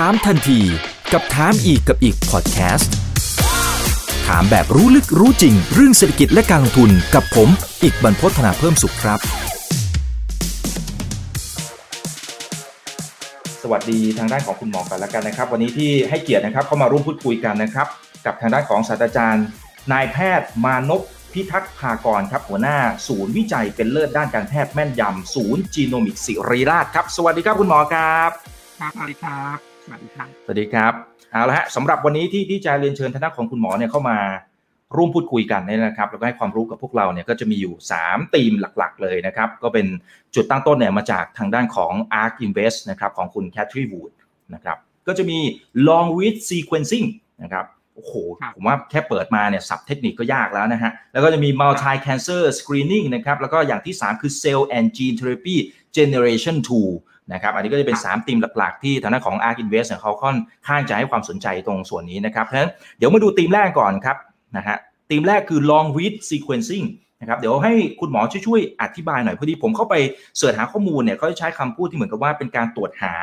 ถามทันทีกับถามอีกกับอีกพอดแคสต์ถามแบบรู้ลึกรู้จริง เรื่องเศรษฐกิจและการลงทุนกับผม อีกบรรพฒนาเพิ่มสุขครับ สวัสดีทางด้านของคุณหมอกันแล้วกันนะครับ วันนี้ที่ให้เกียรตินะครับเข้ามาร่วมพูดคุยกันนะครับ กับทางด้านของศาสตราจารย์ นายแพทย์มานพพิทักษ์ภากรครับ หัวหน้า ศูนย์วิจัยเป็นเลิศด้านการแพทย์แม่นยำศูนย์จีโนมิกสิริราชครับ สวัสดีครับคุณหมอครับครับสวัสดีครับ สวัสดีครับสวัสดีครับเอาละฮะสำหรับวันนี้ที่ที่จะเรียนเชิญทางด้านของคุณหมอเนี่ยเข้ามาร่วมพูดคุยกันเนี่ยนะครับแล้วก็ให้ความรู้กับพวกเราเนี่ยก็จะมีอยู่ 3 ธีมหลักๆ เลยนะครับ ก็เป็นจุดตั้งต้นเนี่ยมาจากทางด้านของ ARK Invest นะครับของคุณ c a t h y Wood นะครับก็จะมี long read sequencing นะครับโอ้โหครับผมว่าแค่เปิดมาเนี่ยสับเทคนิคก็ยากแล้วนะฮะ แล้วก็จะมี multi cancer screening นะครับ แล้วก็อย่างที่ 3 คือ cell and gene therapy generation 2 นะครับอันนี้ก็จะเป็น 3 ธีมหลักๆ ที่ทางด้านของ ARK Invest เนี่ยเขาค่อนข้างจะให้ความสนใจตรงส่วนนี้นะครับเพราะฉะนั้นเดี๋ยวมาดูธีมแรกก่อนครับนะฮะธีมแรกคือ long read sequencing นะครับเดี๋ยวให้คุณหมอช่วยๆอธิบายหน่อยพอดีผมเข้าไปเสิร์ชหาข้อมูลเนี่ยเขาจะใช้คำพูดที่เหมือนกับว่าเป็นการตรวจหา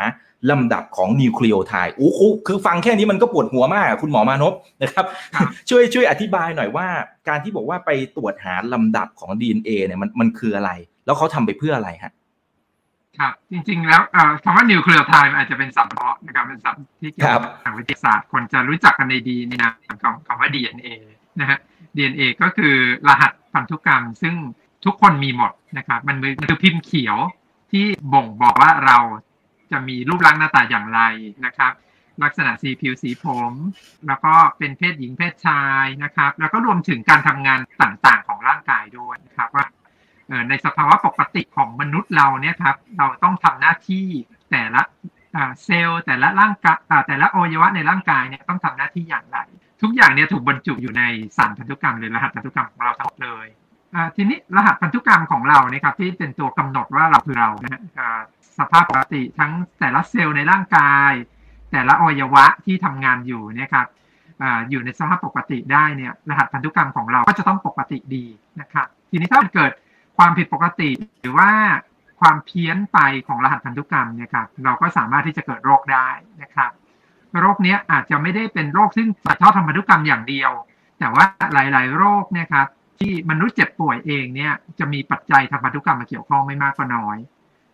ลำดับของนิวเคลีโอไทด์โอ้โหคือฟังแค่นี้มันก็ปวดหัวมากอะคุณหมอมานพนะครับครับ ช่วยช่วยอธิบายหน่อยว่า การที่บอกว่าไปตรวจหาลำดับของ DNA เนี่ยมันมันคืออะไร แล้วเขาทำไปเพื่ออะไรฮะ ครับจริงๆ แล้วเอ่อคำว่านิวเคลียร์ไทม์อาจจะเป็นศัพท์เฉพาะนะครับเป็นศัพท์ที่เกี่ยวกับทางวิทยาศาสตร์ คนจะรู้จักกันในดีในนามของคำว่า DNA นะฮะ DNA ก็คือรหัสพันธุกรรม ซึ่งทุกคนมีหมดนะครับมันคือมันคือพิมพ์เขียวที่บ่งบอกว่าเราจะมีรูปร่างหน้าตาอย่างไรนะครับ ลักษณะสีผิวสีผม แล้วก็เป็นเพศหญิงเพศชายนะครับ แล้วก็รวมถึงการทำงานต่างๆ ของร่างกายด้วยนะครับว่าเอ่อ ในสภาวะปกติของมนุษย์เราเนี่ยครับเราต้องทำหน้าที่แต่ละเซลล์แต่ละร่างกายแต่ละอวัยวะในร่างกายเนี่ยต้องทำหน้าที่อย่างไร ทุกอย่างเนี่ยถูกบรรจุอยู่ในสารพันธุกรรมหรือรหัสพันธุกรรมของเราทั้งหมดเลยทีนี้รหัสพันธุกรรมของเราเนี่ยครับที่เป็นตัวกำหนดว่าเราคือเรานะฮะสภาพปกติทั้งแต่ละเซลล์ในร่างกาย แต่ละอวัยวะที่ทำงานอยู่เนี่ยครับอยู่ในสภาพปกติได้เนี่ยรหัสพันธุกรรมของเราก็จะต้องปกติดีนะครับทีนี้ถ้าเกิด ความผิดปกติหรือว่าความเพี้ยนไปของรหัสพันธุกรรมเนี่ยครับเราก็สามารถที่จะเกิดโรคได้นะครับโรคเนี้ยอาจจะไม่ได้เป็นโรคซึ่งถ่ายทอดทางพันธุกรรมอย่างเดียว แต่ว่าหลาย ๆ โรคเนี่ยครับที่มนุษย์เจ็บป่วยเองเนี่ยจะมีปัจจัยทางพันธุกรรมมาเกี่ยวข้องไม่มากก็น้อย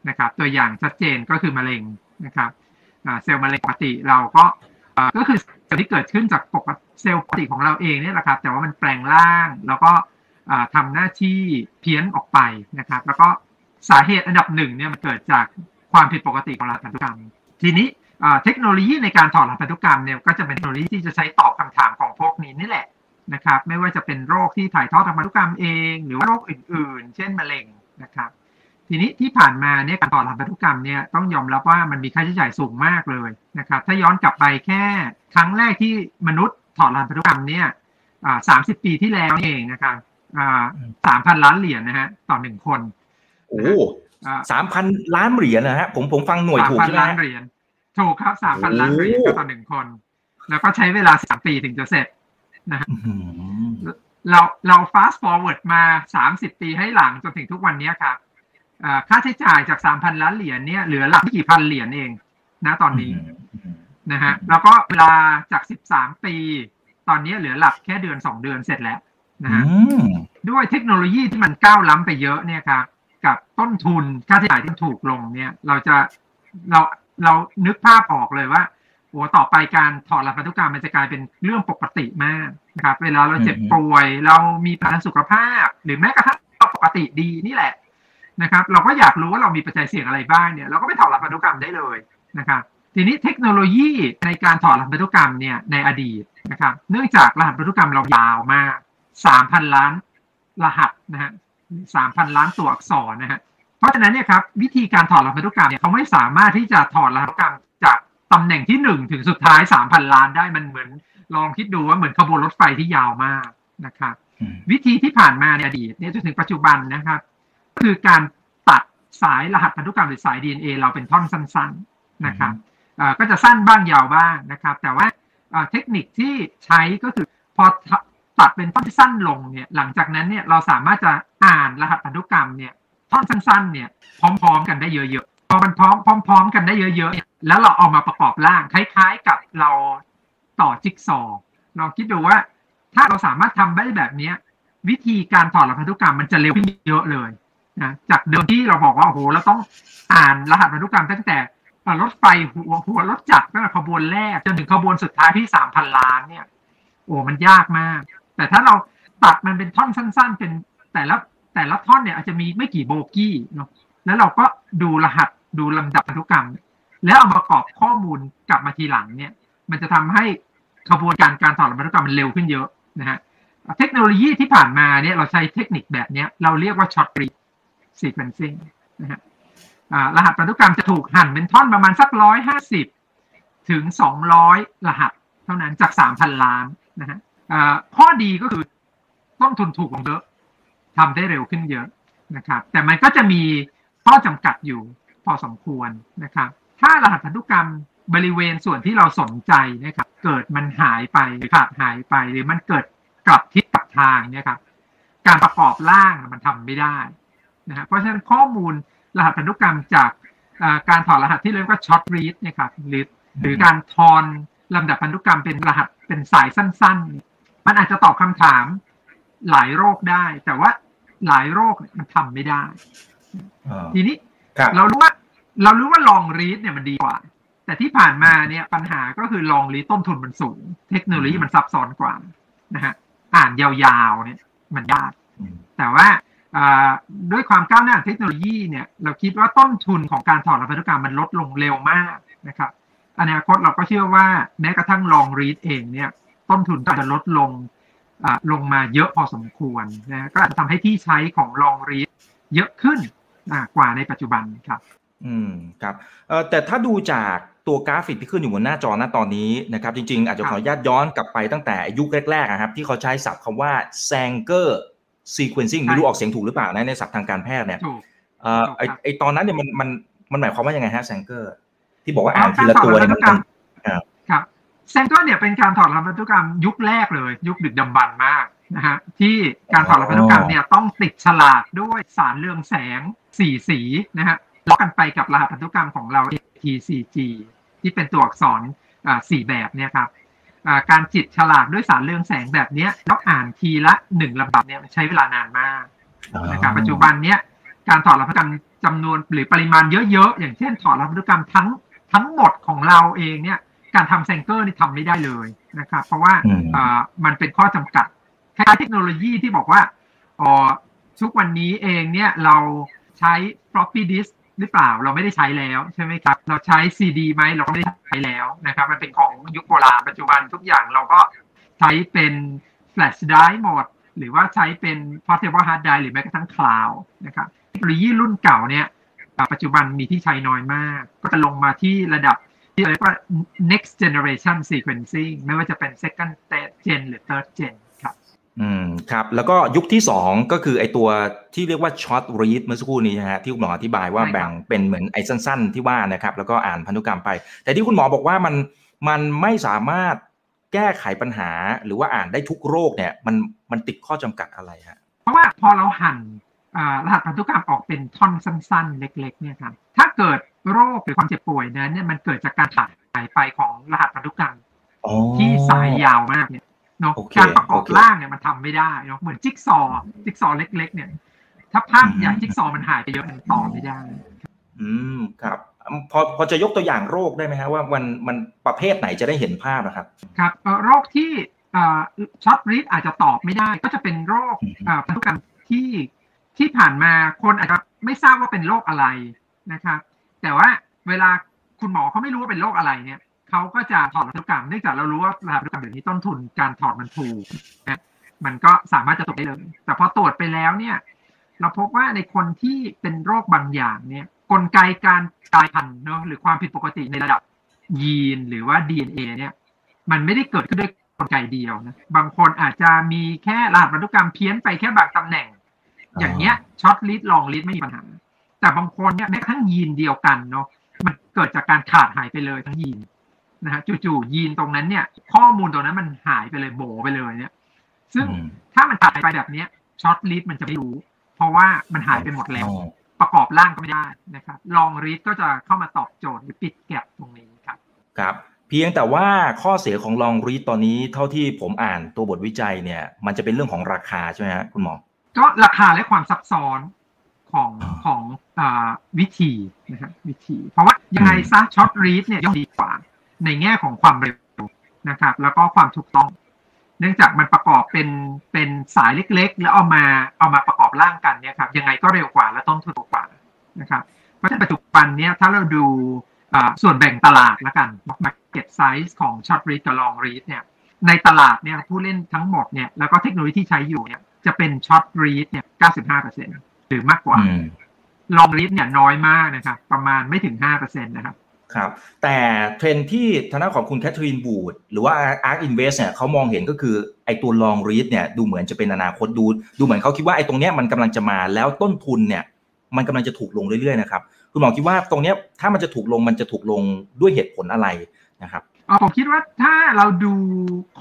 นะครับตัวอย่างชัดเจนก็คือมะเร็งนะครับเซลล์มะเร็งปกติเราก็ก็คือเซลล์ที่เกิดขึ้นจากปกติเซลล์ปกติของเราเองเนี่ยแหละครับแต่ว่ามันแปลงร่างแล้วก็ อ่าทำหน้าที่เพี้ยนออกไปนะครับ แล้วก็สาเหตุอันดับหนึ่งเนี่ยมันเกิดจากความผิดปกติของรหัสพันธุกรรม ทีนี้เทคโนโลยีในการถอดรหัสพันธุกรรมเนี่ยก็จะเป็นเทคโนโลยีที่จะใช้ตอบคำถามของพวกนี้นี่แหละนะครับ ไม่ว่าจะเป็นโรคที่ถ่ายทอดทางพันธุกรรมเอง หรือว่าโรคอื่น ๆ เช่นมะเร็งนะครับ ทีนี้ที่ผ่านมาเนี่ยการถอดรหัสพันธุกรรมเนี่ยต้องยอมรับว่ามันมีค่าใช้จ่ายสูงมากเลยนะครับ ถ้าย้อนกลับไปแค่ครั้งแรกที่มนุษย์ถอดรหัสพันธุกรรมเนี่ยสามสิบปีที่แล้วเองนะครับ สามพันล้านเหรียญนะฮะต่อหนึ่งคน โอ้สามพันล้านเหรียญนะฮะผมผมฟังหน่วยถูกสามพันใช่ไหมล้านฮะเหรียญถูกครับสามพันล้านเหรียญโอ้ก็ต่อหนึ่งคน แล้วก็ใช้เวลาสามปีถึงจะเสร็จอื้อหือเราเรา fast forward มาสามสิบปีให้หลังจนถึงทุกวันนี้ครับอ่าค่าใช้จ่ายจากสามพันล้านเหรียญเนี่ยเหลือหลักไม่กี่พันเหรียญเอง นะตอนนี้นะฮะแล้วก็เวลาจาก13ปี ตอนนี้เหลือหลักแค่เดือน2เดือนเสร็จแล้ว นะฮะอืมด้วยเทคโนโลยีที่มันก้าวล้ำไปเยอะเนี่ยครับกับต้นทุนค่าใช้จ่ายที่ถูกลงเนี่ย เราจะเราเรานึกภาพออกเลยว่าโอ้ต่อไปการถอดรหัสพันธุกรรมมันจะกลายเป็นเรื่องปกติมากนะครับ เวลาเราเจ็บป่วย เรามีปัญหาสุขภาพ หรือแม้กระทั่งเราปกติดีนี่แหละนะครับ เราก็อยากรู้ว่าเรามีปัจจัยเสี่ยงอะไรบ้างเนี่ยเราก็ไปถอดรหัสพันธุกรรมได้เลยนะครับทีนี้เทคโนโลยีในการถอดรหัสพันธุกรรมเนี่ยในอดีตนะครับ เนื่องจากรหัสพันธุกรรมเรายาวมาก 3,000ล้านรหัสนะฮะ3,000ล้านตัวอักษรนะฮะ เพราะฉะนั้นเนี่ยครับวิธีการถอดรหัสพันธุกรรมเนี่ยเขาไม่สามารถที่จะถอดรหัสพันธุกรรมจากตำแหน่งที่หนึ่งถึงสุดท้าย3,000ล้านได้มันเหมือน ลองคิดดูว่าเหมือนขบวนรถไฟที่ยาวมากนะครับอืมวิธีที่ผ่านมาในอดีตเนี่ยจนถึงปัจจุบันนะครับก็คือการตัดสายรหัสพันธุกรรมหรือสาย DNA เราเป็นท่อนสั้น ๆนะครับเอ่อก็จะสั้นบ้างยาวบ้างนะครับ แต่ว่าเอ่อเทคนิคที่ใช้ก็คือพอ ตัดเป็นท่อนที่สั้นลงเนี่ยหลังจากนั้นเนี่ยเราสามารถจะอ่านรหัสพันธุกรรมเนี่ยท่อนสั้นๆเนี่ยพร้อมๆกันได้เยอะๆพอมันพร้อมพร้อม ๆ กันได้เยอะๆแล้วเราเอามาประกอบร่างคล้าย ๆกับเราต่อจิ๊กซอลองคิดดูว่า ถ้าเราสามารถทำได้แบบเนี้ยวิธีการถอดรหัสพันธุกรรมมันจะเร็วขึ้นเยอะเลยนะจากเดิมที่เราบอกว่าโอ้โหเราต้องอ่านรหัสพันธุกรรมตั้งแต่รถไฟหัวหัวรถจักรตั้งแต่ขบวนแรกจนถึงขบวนสุดท้ายที่สามพันล้านเนี่ย โอ้มันยากมาก แต่ถ้าเราตัดมันเป็นท่อนสั้น ๆ เป็นแต่ละแต่ละท่อนเนี่ยอาจจะมีไม่กี่โบกี้เนาะแล้วเราก็ดูรหัสดูลำดับพันธุกรรม แล้วเอามาประกอบข้อมูลกลับมาทีหลังเนี่ย มันจะทำให้ขบวนการการถอดพันธุกรรมมันเร็วขึ้นเยอะนะฮะเทคโนโลยีที่ผ่านมาเนี่ยเราใช้เทคนิคแบบนี้เราเรียกว่า short read sequencing นะฮะรหัสพันธุกรรมจะถูกหั่นเป็นท่อนประมาณสักร้อยห้าสิบถึงสองร้อยรหัส เท่านั้นจากสามพันล้านนะฮะ ข้อดีก็คือต้นทุนถูกลงเยอะทำได้เร็วขึ้นเยอะนะครับ แต่มันก็จะมีข้อจำกัดอยู่พอสมควรนะครับ ถ้ารหัสพันธุกรรมบริเวณส่วนที่เราสนใจนะครับ เกิดมันหายไปหรือขาดหายไป หรือมันเกิดกลับทิศกลับทางเนี่ยครับการประกอบร่างมันทำไม่ได้นะครับเพราะฉะนั้นข้อมูลรหัสพันธุกรรมจากการถอดรหัสที่เรียกว่าช็อตรีดนะครับหรือหรือการทอนลำดับพันธุกรรมเป็นรหัสเป็นสายสั้น ๆ มันอาจจะตอบคำถามหลายโรคได้ แต่ว่าหลายโรคมันทำไม่ได้ทีนี้เรารู้ว่า เรารู้ว่าลองรีดเนี่ยมันดีกว่า แต่ที่ผ่านมาเนี่ยปัญหาก็คือลองรีดต้นทุนมันสูง เทคโนโลยีมันซับซ้อนกว่านะฮะอ่านยาวๆเนี่ยมันยากแต่ว่าด้วยความก้าวหน้าเทคโนโลยีเนี่ยเราคิดว่าต้นทุนของการถอดรหัสพันธุกรรมมันลดลงเร็วมากนะครับอนาคตเราก็เชื่อว่าแม้กระทั่ง long read เองเนี่ย ต้นทุนก็จะลดลงลงมาเยอะพอสมควรนะก็อาจจะทำให้ที่ใช้ของ long read เยอะขึ้นกว่าในปัจจุบันครับ อืมครับเอ่อแต่ถ้าดูจากตัวกราฟิกที่ขึ้นอยู่บนหน้าจอณตอนนี้นะครับ จริงๆ อาจจะขออนุญาตย้อนกลับไปตั้งแต่ยุคแรกๆนะครับ ที่เขาใช้ศัพท์คำว่า Sanger sequencing ไม่รู้ออกเสียงถูกหรือเปล่านะในศัพท์ทางการแพทย์เนี่ยเอ่อไอไอตอนนั้นเนี่ยมันมันมันหมายความว่ายังไงฮะ Sanger ที่บอกว่าอ่านทีละตัวเนี่ยมัน ครับแซงเกอร์เนี่ยเป็นการถอดรหัสพันธุกรรมยุคแรกเลย ยุคดึกดำบรรมากนะฮะที่การถอดรหัสพันธุกรรมเนี่ยต้องติดฉลากด้วยสารเรืองแสงสีสีนะฮะล็อกกันไปกับรหัสพันธุกรรมของเรา TCG ที่เป็นตัวอักษรสี่แบบเนี่ยครับการจิตฉลากด้วยสารเรืองแสงแบบนี้ต้องอ่านทีละหนึ่งลำดับเนี่ยใช้เวลานานมากนะครับปัจจุบันเนี้ยการถอดรหัสพันธุกรรมจำนวนหรือปริมาณเยอะๆ อย่างเช่นถอดรหัสพันธุกรรมทั้งทั้งหมดของเราเองเนี่ย การทำแซงเกอร์นี่ทำไม่ได้เลยนะครับ เพราะว่ามันเป็นข้อจำกัดคล้ายเทคโนโลยีที่บอกว่าอ๋อทุกวันนี้เองเนี่ยเราใช้ floppy disk หรือเปล่าเราไม่ได้ใช้แล้วใช่ไหมครับ เราใช้ CD ไหมเราก็ไม่ได้ใช้แล้วนะครับ มันเป็นของยุคโบราณปัจจุบันทุกอย่างเราก็ใช้เป็น flash drive หมด หรือว่าใช้เป็น portable hard drive หรือแม้กระทั่ง cloud นะครับเทคโนโลยีรุ่นเก่าเนี่ยปัจจุบันมีที่ใช้น้อยมาก ก็จะลงมาที่ระดับ ที่เรียกว่า next generation sequencing ไม่ว่าจะเป็น second gen หรือ third gen ครับ อืม ครับ แล้วก็ยุคที่สองก็คือไอตัวที่เรียกว่า short read เมื่อสักครู่นี้นะฮะที่คุณหมออธิบายว่าแบ่งเป็นเหมือนไอสั้น ๆ ที่ว่านะครับ แล้วก็อ่านพันธุกรรมไป แต่ที่คุณหมอบอกว่ามันมันไม่สามารถแก้ไขปัญหาหรือว่าอ่านได้ทุกโรคเนี่ย มันมันติดข้อจำกัดอะไรฮะ เพราะว่าพอเราหั่นรหัสพันธุกรรมออกเป็นท่อนสั้น ๆ เล็ก ๆ เนี่ยครับ ถ้าเกิด โรคหรือความเจ็บป่วยนั้นเนี่ยมันเกิดจากการขาดหายไปของรหัสพันธุกรรมที่สายยาวมากเนี่ยเนาะการประกอบร่างเนี่ยมันทำไม่ได้เนาะเหมือนจิ๊กซอจิ๊กซอเล็ก ๆ เนี่ย ถ้าภาพใหญ่จิ๊กซอมันหายไปเยอะมันต่อไม่ได้ อืมครับพอพอจะยกตัวอย่างโรคได้ไหมฮะว่ามันมันประเภทไหนจะได้เห็นภาพนะครับ ครับโรคที่ช็อตริดอาจจะตอบไม่ได้ ก็จะเป็นโรคพันธุกรรมที่ที่ผ่านมาคนอาจจะไม่ทราบว่าเป็นโรคอะไรนะครับ แต่ว่าเวลาคุณหมอเขาไม่รู้ว่าเป็นโรคอะไรเนี่ยเขาก็จะถอดพันธุกรรมเนื่องจากเรารู้ว่าพันธุกรรมเดี๋ยวนี้ต้นทุนการถอดมันถูกนะมันก็สามารถจะตรวจได้เลยแต่พอตรวจไปแล้วเนี่ย เราพบว่าในคนที่เป็นโรคบางอย่างเนี่ยกลไกการกลายพันธุ์เนาะหรือความผิดปกติในระดับยีนหรือว่า DNA เนี่ย มันไม่ได้เกิดขึ้นด้วยกลไกเดียวนะบางคนอาจจะมีแค่รหัสพันธุกรรมเพี้ยนไปแค่บางตำแหน่ง อย่างเงี้ยช็อตลิสลองลิสไม่มีปัญหา แต่บางคนเนี่ยแม้กระทั่งยีนเดียวกันเนาะมันเกิดจากการขาดหายไปเลยทั้งยีนนะฮะจู่ๆยีนตรงนั้นเนี่ย ข้อมูลตรงนั้นมันหายไปเลยโบ๋ไปเลยเนี่ย ซึ่งถ้ามันขาดไปแบบเนี้ย short read มันจะไม่รู้ เพราะว่ามันหายไปหมดแล้ว ประกอบร่างก็ไม่ได้นะครับ long read ก็จะเข้ามาตอบโจทย์หรือปิด gap ตรงนี้ครับครับเพียงแต่ว่าข้อเสียของ long read ตอนนี้เท่าที่ผมอ่านตัวบทวิจัยเนี่ย มันจะเป็นเรื่องของราคาใช่ไหมครับคุณหมอ ก็ราคาและความซับซ้อน ของของอวิธีนะครับวิธี เพราะว่ายังไงซะช็อตรีดเนี่ยย่อมดีกว่า ในแง่ของความเร็วนะครับ แล้วก็ความถูกต้อง เนื่องจากมันประกอบเป็นเป็นสายเล็ก ๆ แล้วเอามาเอามาประกอบร่างกันเนี่ยครับยังไงก็เร็วกว่าและต้นทุนถูกกว่านะครับเพราะฉะนั้นปัจจุบันเนี่ยถ้าเราดูส่วนแบ่งตลาดแล้วกัน market size ของ short read กับ long read เนี่ย ในตลาดเนี่ยผู้เล่นทั้งหมดเนี่ย แล้วก็เทคโนโลยีที่ใช้อยู่เนี่ย จะเป็น short read เนี่ย 95% หรือมากกว่า long read เนี่ยน้อยมากนะครับประมาณไม่ถึง5%นะครับครับแต่เทรนที่ทางด้านของคุณแคทเธอรีนบูดหรือว่า ARK Invest เนี่ยเขามองเห็นก็คือไอ้ตัว long read เนี่ยดูเหมือนจะเป็นอนาคตดู ดูเหมือนเขาคิดว่าไอ้ตรงเนี้ยมันกำลังจะมาแล้วต้นทุนเนี่ยมันกำลังจะถูกลงเรื่อยๆนะครับคุณหมอคิดว่าตรงนี้ถ้ามันจะถูกลงมันจะถูกลงด้วยเหตุผลอะไรนะครับผมคิดว่าถ้าเราดู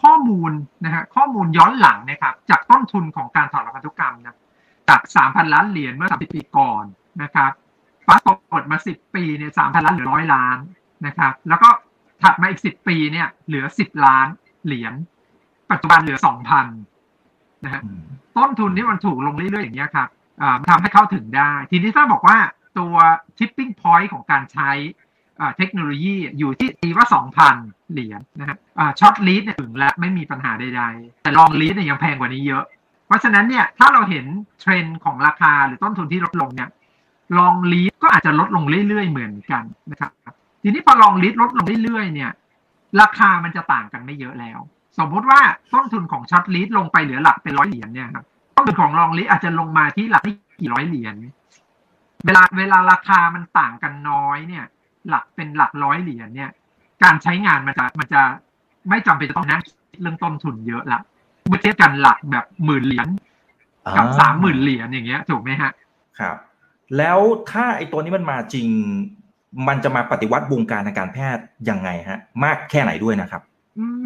ข้อมูลนะฮะข้อมูลย้อนหลังนะครับจากต้นทุนของการถอดรหัสพันธุกรรมนะ จากสามพันล้านเหรียญเมื่อสามสิบปีก่อนนะครับฟาสต์ฟอร์ดมาสิบปีเนี่ยสามพันล้านเหลือร้อยล้านนะครับ แล้วก็ถัดมาอีกสิบปีเนี่ย เหลือสิบล้านเหรียญ ปัจจุบันเหลือสองพันนะฮะ ต้นทุนนี่มันถูกลงเรื่อยๆ อย่างเงี้ยครับทำให้เข้าถึงได้ ทีนี้ถ้าบอกว่าตัว tipping point ของการใช้เทคโนโลยีอยู่ที่ตีว่า 2,000 เหรียญนะฮะ short read ถึงแล้วไม่มีปัญหาใดๆ แต่ long read เนี่ยยังแพงกว่านี้เยอะ เพราะฉะนั้นเนี่ยถ้าเราเห็นเทรนด์ของราคาหรือต้นทุนที่ลดลงเนี่ย long read ก็อาจจะลดลงเรื่อยๆเหมือนกันนะครับ ทีนี้พอ long read ลดลงเรื่อยๆเนี่ย ราคามันจะต่างกันไม่เยอะแล้ว สมมติว่าต้นทุนของ short read ลงไปเหลือหลักเป็นร้อยเหรียญเนี่ยครับต้นทุนของลองลีดอาจจะลงมาที่หลักไม่กี่ร้อยเหรียญเวลาเวลาราคามันต่างกันน้อยเนี่ย หลักเป็นหลักร้อยเหรียญเนี่ย การใช้งานมันจะมันจะไม่จำเป็นจะต้องนั่งเรื่องต้นทุนเยอะละ เมื่อเทียบกันหลักแบบหมื่นเหรียญกับสามหมื่นเหรียญอย่างเงี้ยถูกไหมฮะ ครับ แล้วถ้าไอ้ตัวนี้มันมาจริง มันจะมาปฏิวัติวงการทางการแพทย์ยังไงฮะ มากแค่ไหนด้วยนะครับ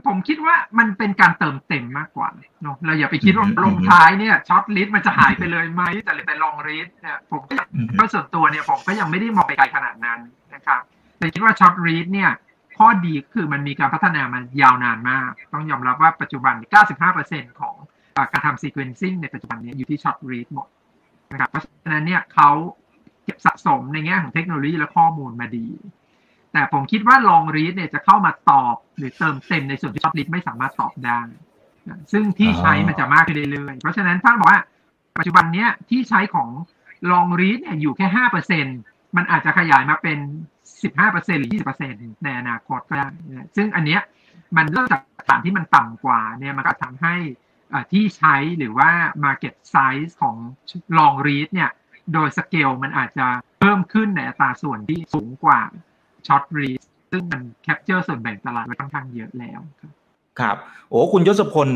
ผมคิดว่ามันเป็นการเติมเต็มมากกว่าเนาะเราอย่าไปคิดว่าลงท้ายเนี่ย short read มันจะหายไปเลยไหมแต่เลยไป long read เนี่ยผมก็ก็ส่วนตัวเนี่ยผมก็ยังไม่ได้มองไปไกลขนาดนั้นนะครับแต่คิดว่า short read เนี่ย ข้อดีคือมันมีการพัฒนามันยาวนานมาก ต้องยอมรับว่าปัจจุบัน 95%ของการทำ sequencing ในปัจจุบันนี้อยู่ที่ short read หมดนะครับเพราะฉะนั้นเนี่ยเขาเก็บสะสมในแง่ของเทคโนโลยีและข้อมูลมาดี แต่ผมคิดว่า long read เนี่ยจะเข้ามาตอบหรือเติมเต็มในส่วนที่ short read ไม่สามารถตอบได้ ซึ่งที่ใช้มันจะมากขึ้นเรื่อยๆเพราะฉะนั้นถ้าบอกว่าปัจจุบันเนี้ยที่ใช้ของ long read เนี่ยอยู่แค่ห้าเปอร์เซ็นมันอาจจะขยายมาเป็น สิบห้าเปอร์เซ็นหรือยี่สิบเปอร์เซ็นในอนาคตก็ได้ซึ่งอันเนี้ยมันเริ่มจากฐานที่มันต่ำกว่าเนี่ยมันก็ทำให้ที่ใช้หรือว่า market size ของ long read เนี่ยโดยสเกลมันอาจจะเพิ่มขึ้นในอัตราส่วนที่สูงกว่า short read ซึ่งมัน capture ส่วนแบ่งตลาดไว้ค่อนข้างเยอะแล้วครับโอ้คุณยศพล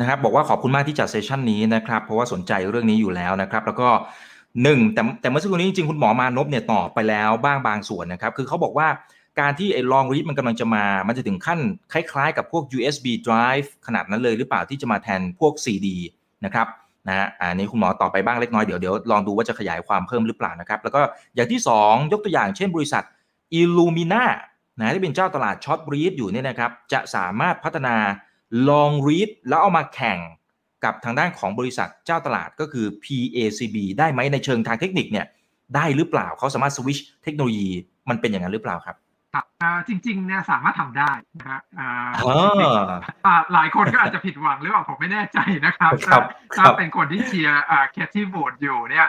นะครับบอกว่าขอบคุณมากที่จัด session นี้นะครับ เพราะว่าสนใจเรื่องนี้อยู่แล้วนะครับ แล้วก็ หนึ่งแต่แต่เมื่อสักครู่นี้จริงๆคุณหมอมานพเนี่ยตอบไปแล้วบ้างบางส่วนนะครับคือเขาบอกว่าการที่ไอ้ long read มันกำลังจะมา มันจะถึงขั้นคล้ายๆ กับพวก USB drive ขนาดนั้นเลยหรือเปล่าที่จะมาแทนพวก CD นะครับนะอันนี้คุณหมอตอบไปบ้างเล็กน้อยเดี๋ยวเดี๋ยวลองดูว่าจะขยายความเพิ่มหรือเปล่านะครับ แล้วก็อย่างที่ 2 ยกตัวอย่างเช่นบริษัท Illumina นะที่เป็นเจ้าตลาด short read อยู่เนี่ยนะครับ จะสามารถพัฒนา long read แล้วเอามาแข่ง กับทางด้านของบริษัทเจ้าตลาดก็คือ PACB ได้ไหมในเชิงทางเทคนิคเนี่ยได้หรือเปล่าเขาสามารถสวิชเทคโนโลยีมันเป็นอย่างนั้นหรือเปล่าครับครับจริงๆเนี่ยสามารถทำได้นะฮะหลายคนก็อาจจะผิดหวังหรือเปล่าผมไม่แน่ใจนะครับถ้าเป็นคนที่เชียร์แคทที่โหวตอยู่เนี่ย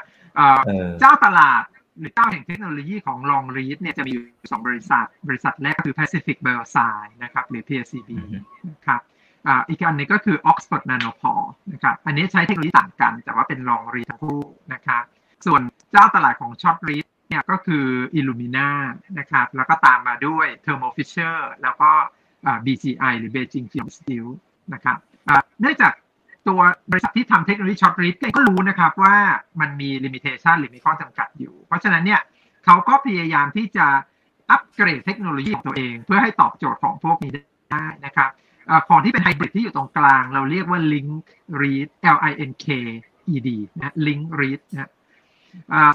เจ้าตลาดหรือเจ้าแห่งเทคโนโลยีของ Long Read เนี่ยจะมีอยู่สองบริษัท บริษัทแรกก็คือ Pacific Bioscience นะครับหรือ PCB นะครับ อีกอันนึงก็คือ Oxford Nanopore นะครับอันนี้ใช้เทคโนโลยีต่างกัน แต่ว่าเป็น Long Read ทั้งคู่นะครับส่วนเจ้าตลาดของ Short Read เนี่ยก็คือ Illumina นะครับแล้วก็ตามมาด้วย Thermo Fisher แล้วก็ BGI หรือ Beijing Film Steel นะครับเนื่องจากตัวบริษัทที่ทำเทคโนโลยี short read ก็รู้นะครับว่ามันมีลิมิเ t ชันหรือมีข้อจำกัดอยู่ เพราะฉะนั้นเนี่ยเขาก็พยายามที่จะอัปเกรดเทคโนโลยีของตัวเอง เพื่อให้ตอบโจทย์ของพวกนี้ได้นะครับ ของที่เป็นไฮบริดที่อยู่ตรงกลาง เราเรียกว่า Linked Read L I N K E D นะ Linked Read นะ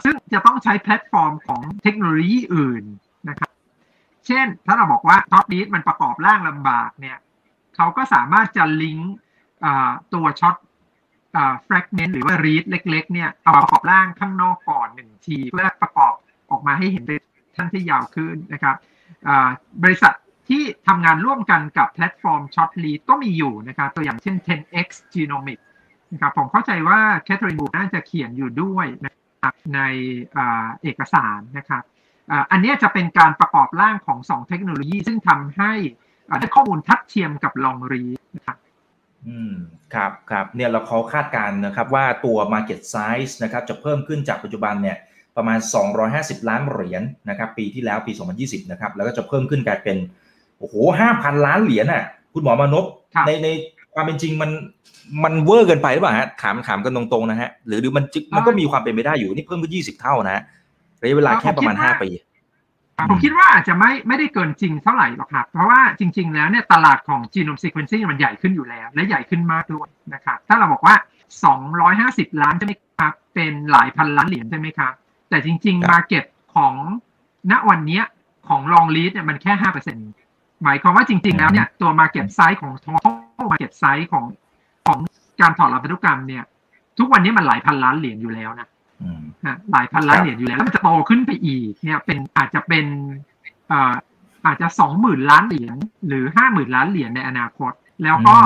ซึ่งจะต้องใช้แพลตฟอร์มของเทคโนโลยีอื่นนะครับ เช่นถ้าเราบอกว่าท่อนนี้มันประกอบร่างลำบากเนี่ยเขาก็สามารถจะลิงก์ตัว short fragment หรือว่า read เล็กๆเนี่ยเอาประกอบร่างข้างนอกก่อนหนึ่งที เพื่อประกอบออกมาให้เห็นเป็นท่อนที่ยาวขึ้นนะครับบริษัท ที่ทำงานร่วมกันกับแพลตฟอร์ม short read ก็มีอยู่นะครับตัวอย่างเช่น 10x Genomics นะครับผมเข้าใจว่า Cathie Wood น่าจะเขียนอยู่ด้วยนะครับในเอกสารนะครับอันนี้จะเป็นการประกอบร่างของ 2 เทคโนโลยี ซึ่งทำให้ได้ข้อมูลทัดเทียมกับลองรีนะครับอืมครับครับเนี่ยเราเขาคาดการณ์นะครับว่าตัว Market Size นะครับจะเพิ่มขึ้นจากปัจจุบันเนี่ยประมาณ 250 ล้านเหรียญนนะครับปีที่แล้วปี 2020 นะครับแล้วก็จะเพิ่มขึ้นกลายเป็น โอ้โห5,000ล้านเหรียญน่ะ คุณหมอมานพในในความเป็นจริงมันมันเวอร์เกินไปหรือเปล่าฮะถามถามกันตรงๆนะฮะหรือหรือมันมันก็มีความเป็นไปได้อยู่นี่เพิ่มขึ้น20เท่านะระยะเวลาแค่ประมาณ5ปีผมคิดว่าอาจจะไม่ไม่ได้เกินจริงเท่าไหร่หรอกครับ เพราะว่าจริง ๆ แล้วเนี่ยตลาดของ genome sequencing มันใหญ่ขึ้นอยู่แล้ว และใหญ่ขึ้นมากด้วยนะครับถ้าเราบอกว่า 250 ล้านใช่ไหมครับเป็นหลายพันล้านเหรียญใช่ไหมครับ แต่จริง ๆ market ของณวันนี้ของ long lead เนี่ยมันแค่ 5% หมายความว่าจริง ๆ แล้วเนี่ยตัว market size ของ total market size ของของการถอดรับพันธุกรรมเนี่ย ทุกวันนี้มันหลายพันล้านเหรียญอยู่แล้วนะหลายพันล้านเหรียญอยู่แล้วแล้วมันจะโตขึ้นไปอีก เนี่ยเป็นอาจจะเป็นอาจจะสองหมื่นล้านเหรียญหรือห้าหมื่นล้านเหรียญในอนาคต แล้วก็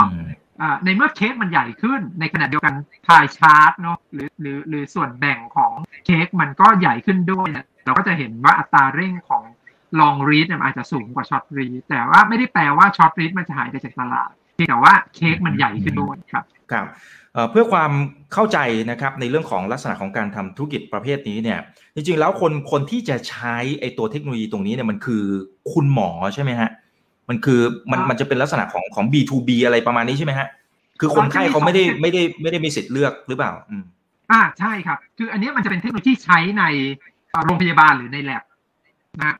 ในเมื่อเค้กมันใหญ่ขึ้น ในขณะเดียวกันพายชาร์ตเนาะหรือหรือหรือส่วนแบ่งของเค้กมันก็ใหญ่ขึ้นด้วย เราก็จะเห็นว่าอัตราเร่งของ ลองรีดเนี่ยอาจจะสูงกว่าช็อตรีดแต่ว่าไม่ได้แปลว่าช็อตรีดมันจะหายไปจากตลาดแต่ว่าเค้กมันใหญ่ขึ้นด้วยครับครับเพื่อความเข้าใจนะครับในเรื่องของลักษณะของการทำธุรกิจประเภทนี้เนี่ยจริงๆแล้วคนคนที่จะใช้ไอตัวเทคโนโลยีตรงนี้เนี่ยมันคือคุณหมอใช่ไหมฮะมันคือมันมันจะเป็นลักษณะของของ B2B อะไรประมาณนี้ใช่ไหมฮะคือคนไข้เขาไม่ได้ไม่ได้ไม่ได้มีสิทธิ์เลือกหรือเปล่าออืมอ่าใช่ครับ คืออันนี้มันจะเป็นเทคโนโลยีใช้ในโรงพยาบาลหรือในแลบนะ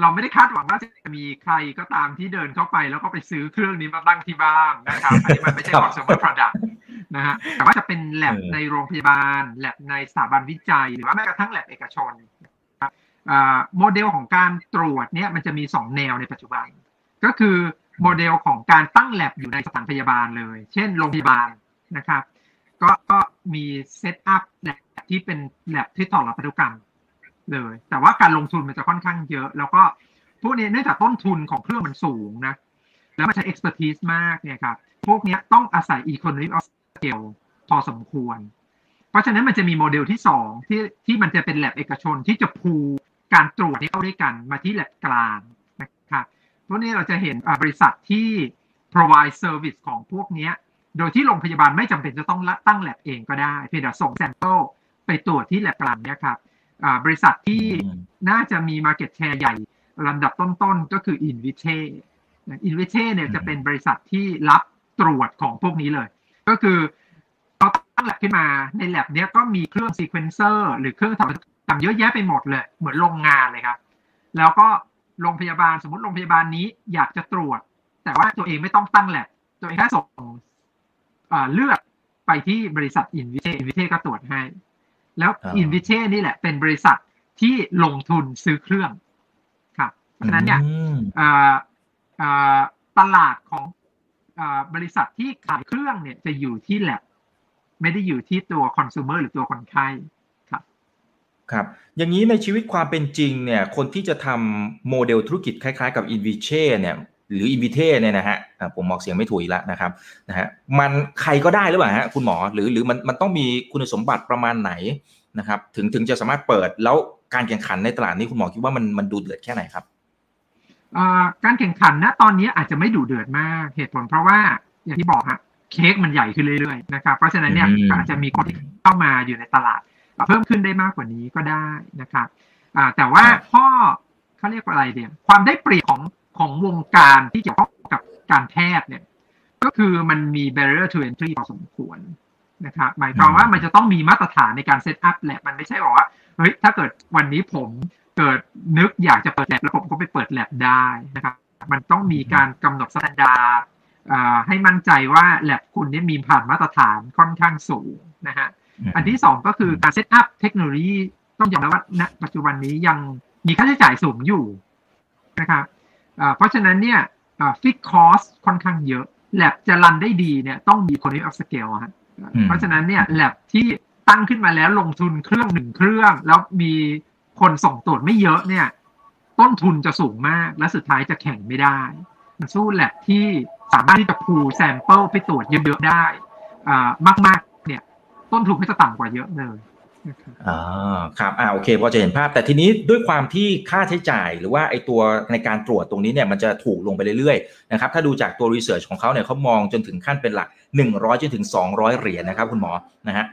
เราไม่ได้คาดหวังว่าจะมีใครก็ตามที่เดินเข้าไป แล้วก็ไปซื้อเครื่องนี้มาตั้งที่บ้านนะครับอันนี้มันไม่ใช่ consumer product นะฮะแต่ว่าจะเป็นแลบในโรงพยาบาลแลบในสถาบันวิจัย หรือว่าแม้กระทั่งแลบเอกชนโมเดลของการตรวจเนี่ยมันจะมี 2 แนวในปัจจุบัน ก็คือโมเดลของการตั้งแลบอยู่ในสถานพยาบาลเลย เช่นโรงพยาบาลนะครับ ก็ก็มี set up แลบที่เป็นแลบที่ถอดรหัสพันธุกรรม เลย แต่ว่าการลงทุนมันจะค่อนข้างเยอะ แล้วก็พวกนี้เนื่องจากต้นทุนของเครื่องมันสูงนะ แล้วมันใช้ expertise มากเนี่ยครับ พวกนี้ต้องอาศัย economy of scale พอสมควร เพราะฉะนั้นมันจะมีโมเดลที่สองที่ที่มันจะเป็นแลบเอกชนที่จะ pool การตรวจนี้เข้าด้วยกันมาที่แลบกลางนะครับพวกนี้เราจะเห็นบริษัทที่ provide service ของพวกนี้โดยที่โรงพยาบาลไม่จำเป็นจะต้องตั้งแลบเองก็ได้ เพียงแต่ส่ง sample ไปตรวจที่แลบกลางเนี่ยครับ บริษัทที่น่าจะมี Market Share ใหญ่ลำดับต้นๆ ก็คือ i n v i t e i n v i t e เนี่ยจะเป็นบริษัทที่รับตรวจของพวกนี้เลย ก็คือเขาตั้งแลบขึ้นมาในแลบเนี้ยก็มีเครื่อง sequencer หรือเครื่องทำทำเยอะแยะไปหมดเลย เหมือนโรงงานเลยครับ แล้วก็โรงพยาบาลสมมติโรงพยาบาลนี้อยากจะตรวจ แต่ว่าตัวเองไม่ต้องตั้งแลบตัวเองแค่ส่งเลือกไปที่บริษัทอินวิเทอินวิเทก็ตรวจให้ แล้วอินวิเช่นี่แหละเป็นบริษัทที่ลงทุนซื้อเครื่องครับเพราะฉะนั้นเนี่ยตลาดของบริษัทที่ขายเครื่องเนี่ยจะอยู่ที่แลบไม่ได้อยู่ที่ตัวคอน sumer หรือตัวคนไข้ครับครับ อย่างนี้ในชีวิตความเป็นจริงเนี่ยคนที่จะทำโมเดลธุรกิจคล้ายๆ กับ i n v i เช่เนี่ย หรืออินวิเทเนี่ยนะฮะผมบอกเสียงไม่ถูกอีกแล้วนะครับนะฮะมันใครก็ได้หรือเปล่าฮะคุณหมอหรือหรือมันมันต้องมีคุณสมบัติประมาณไหนนะครับถึงถึงจะสามารถเปิดแล้วการแข่งขันในตลาดนี้คุณหมอคิดว่ามันมันดูเดือดแค่ไหนครับการแข่งขันณตอนนี้อาจจะไม่ดูเดือดมากเหตุผลเพราะว่าอย่างที่บอกฮะเค้กมันใหญ่ขึ้นเรื่อยๆนะครับเพราะฉะนั้นเนี่ยอาจจะมีคนที่เข้ามาอยู่ในตลาด เพิ่มขึ้นได้มากกว่านี้ก็ได้นะครับแต่ว่าข้อเขาเรียกว่าอะไรเนี่ยความได้เปรียบของ ของวงการที่เกี่ยวข้องกับการแพทย์เนี่ย ก็คือมันมี barrier to entry พอสมควรนะครับหมายความว่ามันจะต้องมีมาตรฐานในการเซตอัพแหละ มันไม่ใช่บอกว่าเฮ้ยถ้าเกิดวันนี้ผมเกิดนึกอยากจะเปิดแลบแล้วผมก็ไปเปิดแลบได้นะครับ มันต้องมีการกำหนด standard ให้มั่นใจว่าแลบคุณนี่มีผ่านมาตรฐานค่อนข้างสูงนะฮะอันที่สองก็คือการ set up เทคโนโลยีต้องยอมรับว่าณปัจจุบันนี้ยังมีค่าใช้จ่ายสูงอยู่นะครับ เพราะฉะนั้นเนี่ย fixed cost ค่อนข้างเยอะแลบจะ run ได้ดีเนี่ยต้องมีคนที่ upscale ฮะเพราะฉะนั้นเนี่ยแลบที่ตั้งขึ้นมาแล้วลงทุนเครื่องหนึ่งเครื่อง แล้วมีคนส่งตรวจไม่เยอะเนี่ย ต้นทุนจะสูงมากและสุดท้ายจะแข่งไม่ได้มันสู้แลบที่สามารถที่จะ pool sample ไปตรวจเยอะๆได้มากๆ เนี่ย ต้นทุนก็จะต่ำกว่าเยอะเลย อ่ครับอ่าโอเคพอจะเห็นภาพ แต่ทีนี้ด้วยความที่ค่าใช้จ่าย หรือว่าไอตัวในการตรวจตรงนี้เนี่ยมันจะถูกลงไปเรื่อยๆนะครับถ้าดูจากตัว research ของเขาเนี่ยเขามองจนถึงขั้นเป็นหลัก 100จนถึง 200 เหรียญนะครับคุณหมอนะฮะ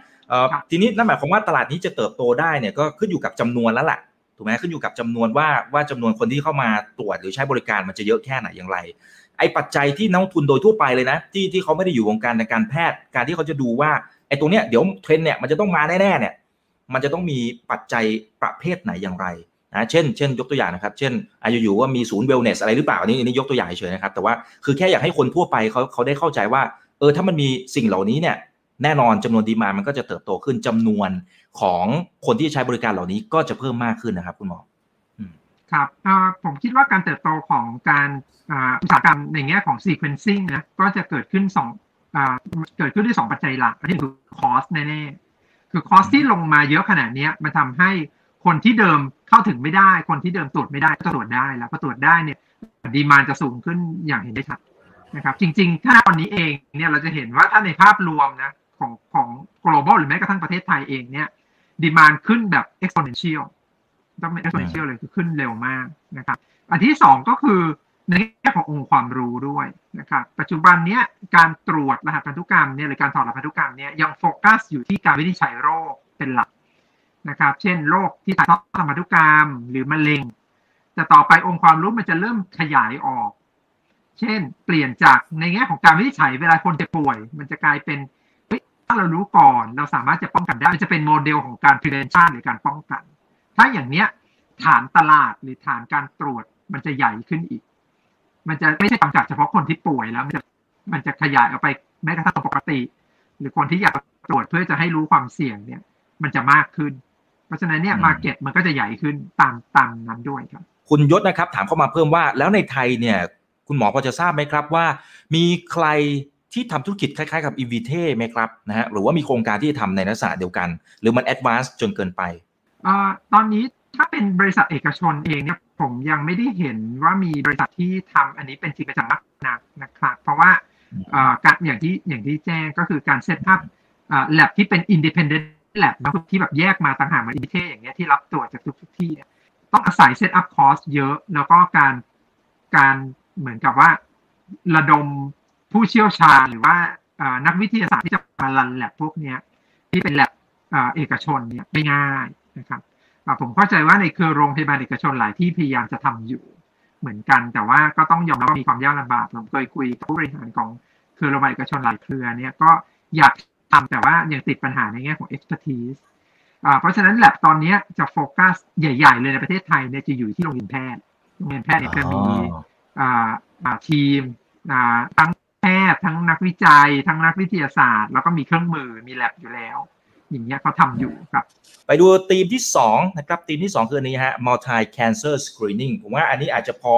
ทีนี้นั่นหมายความว่าตลาดนี้จะเติบโตได้เนี่ยก็ขึ้นอยู่กับจำนวนแล้วแหละถูกไหมขึ้นอยู่กับจำนวนว่าว่าจำนวนคนที่เข้ามาตรวจหรือใช้บริการมันจะเยอะแค่ไหนอย่างไร ไอ้ปัจจัยที่นักทุนโดยทั่วไปเลยนะ ที่ที่เขาไม่ได้อยู่วงการในการแพทย์ การที่เขาจะดูว่าไอ้ตรงเนี้ยเดี๋ยวเทรนเนี่ยมันจะต้องมาแน่ๆเนี่ย มันจะต้องมีปัจจัยประเภทไหนอย่างไรนะเช่นเช่นยกตัวอย่างนะครับ เช่นอายุอยู่ว่ามีศูนย์เวลเนสอะไรหรือเปล่านี่นี่ยกตัวอย่างเฉยนะครับ แต่ว่าคือแค่อยากให้คนทั่วไปเขาเขาได้เข้าใจว่า เออถ้ามันมีสิ่งเหล่านี้เนี่ยแน่นอนจำนวนดีมามันก็จะเติบโตขึ้นจำนวนของคนที่ใช้บริการเหล่านี้ก็จะเพิ่มมากขึ้นนะครับ คุณหมอครับผมคิดว่าการเติบโตของการอุตสาหกรรมในแง่ของ sequencing นะก็จะเกิดขึ้นสองเกิดขึ้นด้วยสองปัจจัยหลักที่คือ cost แน่ คือคอสที่ลงมาเยอะขนาดนี้มันทาให้คนที่เดิมเข้าถึงไม่ได้ คนที่เดิมตรวจไม่ได้ก็ตรวจได้แล้วพอตรวจได้เนี่ยดีมานจะสูงขึ้นอย่างเห็นได้ชัดนะครับ จริง ๆ ถ้าตอนนี้เองเนี่ยเราจะเห็นว่าถ้าในภาพรวมนะของของ global หรือแม้กระทั่งประเทศไทยเองเนี่ยดีมานขึ้นแบบ exponential ต้องเป็น exponential เลยคือขึ้นเร็วมากนะครับ อันที่สองก็คือ ในแง่ขององค์ความรู้ด้วยนะครับปัจจุบันนี้การตรวจรหัสพันธุกรรมเนี่ยหรือการถอดรหัสพันธุกรรมเนี่ยยังโฟกัสอยู่ที่การวินิจฉัยโรคเป็นหลักนะครับ เช่นโรคที่ถ่ายทอดทางพันธุกรรมหรือมะเร็ง แต่ต่อไปองค์ความรู้มันจะเริ่มขยายออก เช่น เปลี่ยนจากในแง่ของการวินิจฉัยเวลาคนจะป่วย มันจะกลายเป็นถ้าเรารู้ก่อนเราสามารถจะป้องกันได้จะเป็นโมเดลของการ prevention หรือการป้องกัน ถ้าอย่างเนี้ยฐานตลาดหรือฐานการตรวจมันจะใหญ่ขึ้นอีก มันจะไม่ใช่จำกัดเฉพาะคนที่ป่วยแล้ว มันจะมันจะขยายออกไปแม้กระทั่งปกติ หรือคนที่อยากตรวจเพื่อจะให้รู้ความเสี่ยงเนี่ย มันจะมากขึ้น เพราะฉะนั้นเนี่ย market มันก็จะใหญ่ขึ้นตามตามนั้นด้วยครับ คุณยศนะครับ ถามเข้ามาเพิ่มว่า แล้วในไทยเนี่ย คุณหมอพอจะทราบไหมครับว่า มีใครที่ทำธุรกิจคล้ายๆกับอีวีเทไหมครับนะฮะหรือว่ามีโครงการที่ทำในลักษณะเดียวกัน หรือมัน advance จนเกินไปอ๋อตอนนี้ถ้าเป็นบริษัทเอกชนเองเนี่ย ผมยังไม่ได้เห็นว่ามีบริษัทที่ทำอันนี้เป็นจริงเป็นจังนักนะครับ เพราะว่าการอย่างที่อย่างที่แจ้งก็คือการ set up แลบที่เป็น independent lab นะที่แบบแยกมาต่างหากมา Invitae อย่างเงี้ยที่รับตรวจจากทุกทุกที่เนี่ยต้องอาศัย set up cost เยอะ แล้วก็การการเหมือนกับว่าระดมผู้เชี่ยวชาญหรือว่านักวิทยาศาสตร์ที่จะมา run แลบพวกเนี้ยที่เป็นแลบเอกชนเนี่ยไม่ง่ายนะครับ ผมเข้าใจว่าในเครือโรงพยาบาลเอกชนหลายที่พยายามจะทำอยู่เหมือนกัน แต่ว่าก็ต้องยอมรับว่ามีความยากลำบากผมเคยคุยกับผู้บริหารของเครือโรงพยาบาลเอกชนหลายเครือเนี่ยก็อยากทำแต่ว่ายังติดปัญหาในแง่ของ expertise เพราะฉะนั้นแลบตอนนี้จะโฟกัสใหญ่ๆ เลยในประเทศไทยเนี่ยจะอยู่ที่โรงเรียนแพทย์โรงเรียนแพทย์เนี่ยจะมีทีมทั้งแพทย์ทั้งนักวิจัย ทั้งนักวิทยาศาสตร์ แล้วก็มีเครื่องมือมีแลบอยู่แล้ว อย่างเงี้ยเขาทำอยู่ครับ ไปดูธีมที่2นะครับธีมที่ 2 คืออันนี้ฮะ multi cancer screening ผมว่าอันนี้อาจจะพอ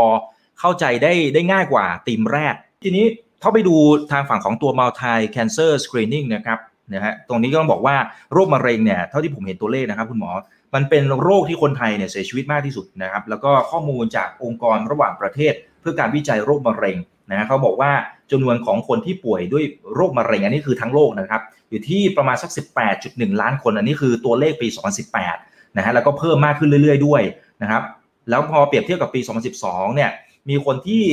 เข้าใจได้ได้ง่ายกว่าธีมแรก ทีนี้ถ้าไปดูทางฝั่งของตัว multi cancer screening นะครับนะฮะตรงนี้ก็ต้องบอกว่าโรคมะเร็งเนี่ยเท่าที่ผมเห็นตัวเลขนะครับคุณหมอ มันเป็นโรคที่คนไทยเนี่ยเสียชีวิตมากที่สุดนะครับแล้วก็ข้อมูลจากองค์กรระหว่างประเทศ เพื่อการวิจัยโรคมะเร็งนะฮะเขาบอกว่า จำนวนของคนที่ป่วยด้วยโรคมะเร็งอันนี้คือทั้งโลกนะครับ อยู่ที่ประมาณสัก 18.1 ล้านคนอันนี้คือตัวเลขปี 2018 นะฮะแล้วก็เพิ่มมากขึ้นเรื่อย ๆ ด้วยนะครับแล้วพอเปรียบเทียบกับปี 2012 เนี่ยมีคนที่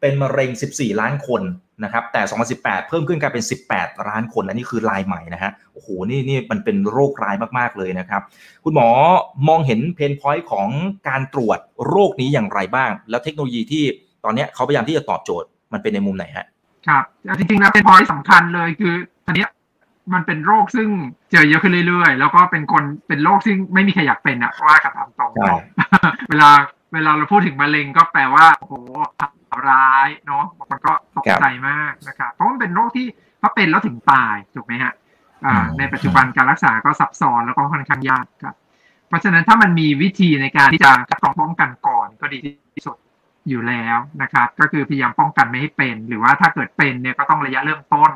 เป็นมะเร็ง 14 ล้านคนนะครับแต่ 2018 เพิ่มขึ้นกลายเป็น 18 ล้านคน อันนี้คือรายใหม่นะฮะโอ้โหนี่นี่มันเป็นโรคร้ายมากๆเลยนะครับ คุณหมอมองเห็นเพนพอยต์ของการตรวจโรคนี้อย่างไรบ้าง แล้วเทคโนโลยีที่ตอนนี้เขาพยายามที่จะตอบโจทย์มันเป็นในมุมไหนฮะ ครับจริงๆแล้วเป็นพอยต์สำคัญเลยคืออันนี้มันเป็นโรคซึ่งเจอเยอะขึ้นเรื่อยๆ แล้วก็เป็นคนเป็นโรคซึ่งไม่มีใครอยากเป็นอะว่ากับตามตรงเวลาเวลาเราพูดถึงมะเร็งก็แปลว่าโอ้โหร้ายเนาะมันก็ตกใจมากนะครับเพราะมันเป็นโรคที่ถ้าเป็นแล้วถึงตายถูกไหมฮะในปัจจุบันการรักษาก็ซับซ้อนแล้วก็ค่อนข้างยากครับ เพราะฉะนั้นถ้ามันมีวิธีในการที่จะคัดกรองป้องกันก่อนก็ดีที่สุด อยู่แล้วนะครับ ก็คือพยายามป้องกันไม่ให้เป็น หรือว่าถ้าเกิดเป็นเนี่ยก็ต้องระยะเริ่มต้น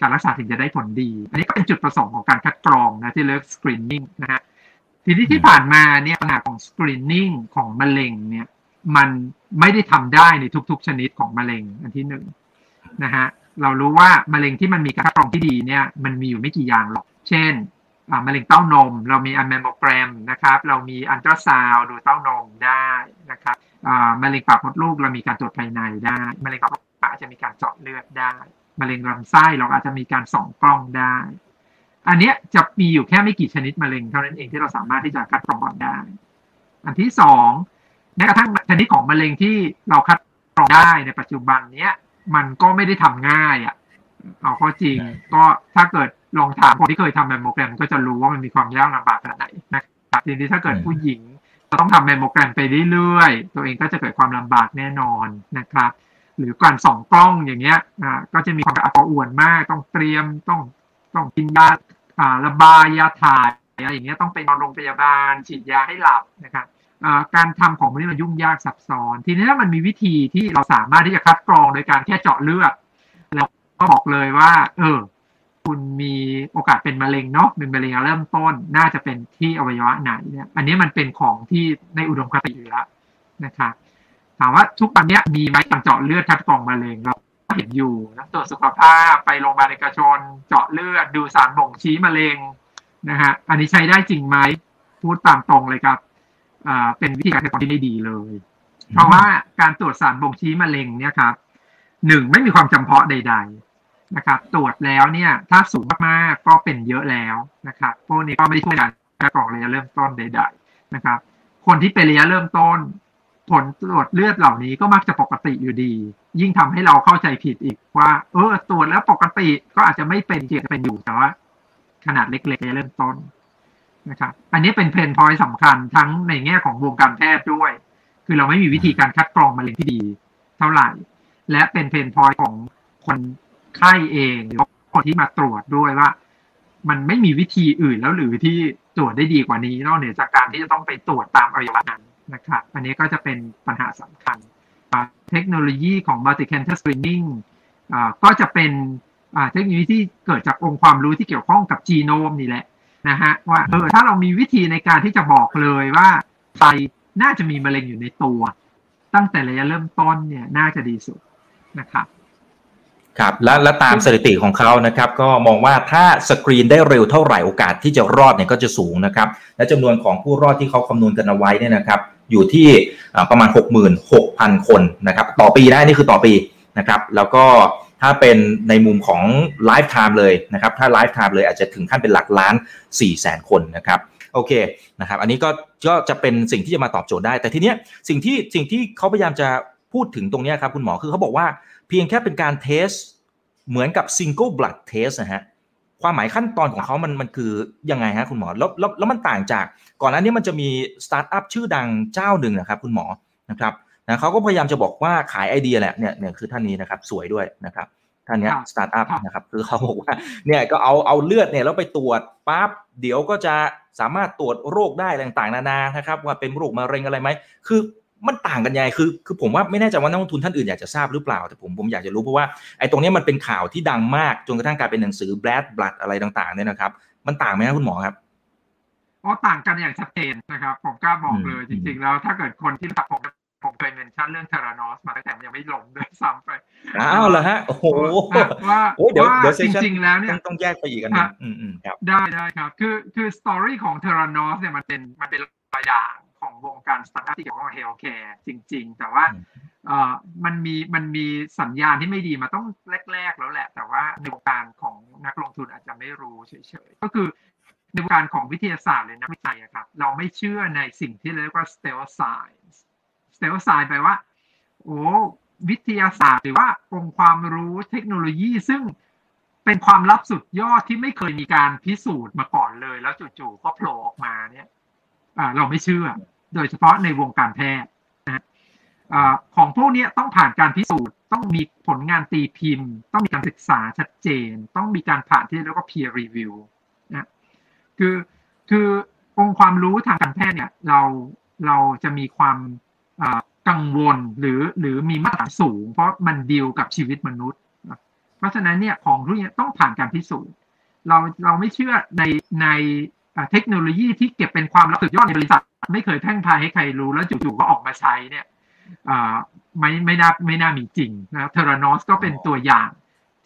การรักษาถึงจะได้ผลดี อันนี้ก็เป็นจุดประสงค์ของการคัดกรองนะที่เรียก screening นะฮะทีนี้ที่ผ่านมาเนี่ยปัญหาของ screening ของมะเร็งเนี่ยมันไม่ได้ทำได้ในทุก ๆ ชนิดของมะเร็งอันที่หนึ่งนะฮะเรารู้ว่ามะเร็งที่มันมีการคัดกรองที่ดีเนี่ยมันมีอยู่ไม่กี่อย่างหรอก เช่นมะเร็งเต้านม เรามีอันแมมโมแกรมนะครับ เรามีอัลตราซาวด์ดูเต้านมได้นะครับ มะเร็งปากมดลูกเรามีการตรวจภายในได้มะเร็งปากมดลูกอาจจะมีการเจาะเลือดได้มะเร็งลำไส้เราอาจจะมีการส่องกล้องได้ อันนี้จะมีอยู่แค่ไม่กี่ชนิดมะเร็งเท่านั้นเองที่เราสามารถที่จะคัดกรองได้ อันที่สองแม้กระทั่งชนิดของมะเร็งที่เราคัดกรองได้ในปัจจุบันเนี้ยมันก็ไม่ได้ทำง่ายอะเอาข้อจริงก็ถ้าเกิดลองถามคนที่เคยทำแมมโมแกรมก็จะรู้ว่ามันมีความยากลำบากขนาดไหนนะครับทีนี้ถ้าเกิดผู้หญิงจะ ต้องทำแมมโมแกรมไปเรื่อยๆ ตัวเองก็จะเกิดความลำบากแน่นอนนะครับหรือการส่องกล้องอย่างเงี้ยอ่าก็จะมีความอักอวนมาก ต้องเตรียมต้องต้องกินยาอ่าระบายยาถ่ายอะไรอย่างเงี้ยต้องไปนอนโรงพยาบาลฉีดยาให้หลับนะครับการทำของมันนี่มันยุ่งยากซับซ้อน ทีนี้ถ้ามันมีวิธีที่เราสามารถที่จะคัดกรองโดยการแค่เจาะเลือดแล้วก็บอกเลยว่า เออ คุณมีโอกาสเป็นมะเร็งเนาะเป็นมะเร็งเริ่มต้นน่าจะเป็นที่อวัยวะไหนเนี่ยอันนี้มันเป็นของที่ในอุดมคติอยู่แล้วนะครับถามว่าทุกปันนี้มีไหมการเจาะเลือดคัดกรองมะเร็งเราเห็นอยู่นะตรวจสุขภาพไปโรงพยาบาลเอกชน เจาะเลือดดูสารบ่งชี้มะเร็งนะฮะอันนี้ใช้ได้จริงไหมพูดตามตรงเลยครับเป็นวิธีการที่ไม่ดีเลย เพราะว่าการตรวจสารบ่งชี้มะเร็งเนี่ยครับหนึ่งไม่มีความจำเพาะใด ๆ นะครับตรวจแล้วเนี่ยถ้าสูงมากๆก็เป็นเยอะแล้วนะครับพวกนี้ก็ไม่ได้ช่วยการกรองระยะเริ่มต้นใด ๆนะครับ คนที่เป็นระยะเริ่มต้น ผลตรวจเลือดเหล่านี้ก็มักจะปกติอยู่ดี ยิ่งทำให้เราเข้าใจผิดอีกว่า เออตรวจแล้วปกติก็อาจจะไม่เป็นจริงจะเป็นอยู่แต่ว่าขนาดเล็กๆระยะเริ่มต้นนะครับอันนี้เป็นเพนพอยต์สำคัญทั้งในแง่ของวงการแพทย์ด้วย คือเราไม่มีวิธีการคัดกรองมะเร็งที่ดี เท่าไหร่ และเป็นเพนพอยต์ของคน ไข้เองหรือคนที่มาตรวจด้วยว่า มันไม่มีวิธีอื่นแล้วหรือที่ตรวจได้ดีกว่านี้นอกเหนือจากการที่จะต้องไปตรวจตามอวัยวะนั้นนะครับอันนี้ก็จะเป็นปัญหาสำคัญ เทคโนโลยีของ multi cancer screening ก็จะเป็นเทคโนโลยีที่เกิดจากองค์ความรู้ที่เกี่ยวข้องกับจีโนมนี่แหละนะฮะว่าเออถ้าเรามีวิธีในการที่จะบอกเลยว่าใครน่าจะมีมะเร็งอยู่ในตัว ตั้งแต่ระยะเริ่มต้นเนี่ยน่าจะดีสุดนะครับ ครับและและตามสถิติของเขานะครับ ก็มองว่าถ้าสกรีนได้เร็วเท่าไหร่โอกาสที่จะรอดเนี่ยก็จะสูงนะครับ และจำนวนของผู้รอดที่เขาคำนวณกันเอาไว้เนี่ยนะครับ อยู่ที่ประมาณ 66,000 คนนะครับ ต่อปีนะนี่คือต่อปีนะครับ แล้วก็ถ้าเป็นในมุมของ lifetime เลยนะครับ ถ้า lifetime เลยอาจจะถึงขั้นเป็นหลักล้าน4ี่แสนคนนะครับโอเคนะครับ อันนี้ก็ก็จะเป็นสิ่งที่จะมาตอบโจทย์ได้ แต่ทีเนี้ยสิ่งที่สิ่งที่เขาพยายามจะพูดถึงตรงนี้ครับคุณหมอคือเขาบอกว่า เพียงแค่เป็นการ test เหมือนกับ single blood test นะฮะความหมายขั้นตอนของเขามันมันคือยังไงฮะคุณหมอแล้วแล้วแล้วมันต่างจาก ก่อนหน้านี้มันจะมีสตาร์ทอัพชื่อดังเจ้าหนึ่งนะครับคุณหมอนะครับนะเขาก็พยายามจะบอกว่าขายไอเดียแหละเนี่ยเนี่ยคือท่านนี้นะครับสวยด้วยนะครับท่านนี้สตาร์ทอัพนะครับคือเขาบอกว่าเนี่ยก็เอาเอาเลือดเนี่ยแล้วไปตรวจปั๊บเดี๋ยวก็จะสามารถตรวจโรคได้ต่างๆนานานะครับว่าเป็นโรคมะเร็งอะไรไหมคือ มันต่างกันยังไงคือคือผมว่าไม่แน่ใจว่านักลงทุนท่านอื่นอยากจะทราบหรือเปล่า แต่ผมผมอยากจะรู้เพราะว่าไอ้ตรงนี้มันเป็นข่าวที่ดังมากจนกระทั่งกลายเป็นหนังสือ Bad Blood อะไรต่างๆเนี่ยนะครับมันต่างไหมครับคุณหมอครับอ๋อต่างกันอย่างชัดเจนนะครับ ผมกล้าบอกเลยจริง ๆ แล้ว ถ้าเกิดคนที่รู้จักผมผมเคย mention เรื่อง Theranos มาตั้งแต่ยังไม่ลงด้วยซ้ำไป อ้าวเหรอฮะ โอ้โหว่าเดี๋ยวเดี๋ยวจริงๆแล้วเนี่ยต้องแยกไปอีกกันนะอืมอืมครับได้ได้ครับ คือคือ story ของ Theranos เนี่ยมันเป็นมันเป็นตัวอย่างของ วงการสตาร์ทอัพที่เกี่ยวข้องกับ healthcare จริง ๆ แต่ว่าเอ่อมันมีมันมีสัญญาณที่ไม่ดีมาตั้งแต่แรก ๆ แล้วแหละ แต่ว่าในวงการของนักลงทุนอาจจะไม่รู้เฉยๆก็คือในวงการของวิทยาศาสตร์เลยนักวิจัยครับ เราไม่เชื่อในสิ่งที่เรียกว่า stealth science เซลล์ไซน์แปลว่า โอ้วิทยาศาสตร์หรือว่าองค์ความรู้เทคโนโลยีซึ่งเป็นความลับสุดยอดที่ไม่เคยมีการพิสูจน์มาก่อนเลย แล้วจู่ๆก็โผล่ออกมาเนี่ยเราไม่เชื่อ โดยเฉพาะในวงการแพทย์นะของพวกนี้ต้องผ่านการพิสูจน์ ต้องมีผลงานตีพิมพ์ ต้องมีการศึกษาชัดเจน ต้องมีการผ่านที่เรียกว่า peer review นะคือคือองค์ความรู้ทางการแพทย์เนี่ยเราเราจะมีความกังวลหรือหรือมีมาตรฐานสูง เพราะมันดีลกับชีวิตมนุษย์ เพราะฉะนั้นเนี่ยของทุกอย่างต้องผ่านการพิสูจน์เราเราไม่เชื่อในในเทคโนโลยีที่เก็บเป็นความลับสุดยอดในบริษัท ไม่เคยแพร่งพรายให้ใครรู้แล้วจู่ๆก็ออกมาใช้เนี่ยไม่ไม่น่าไม่น่ามีจริงนะ Theranos ก็เป็นตัวอย่าง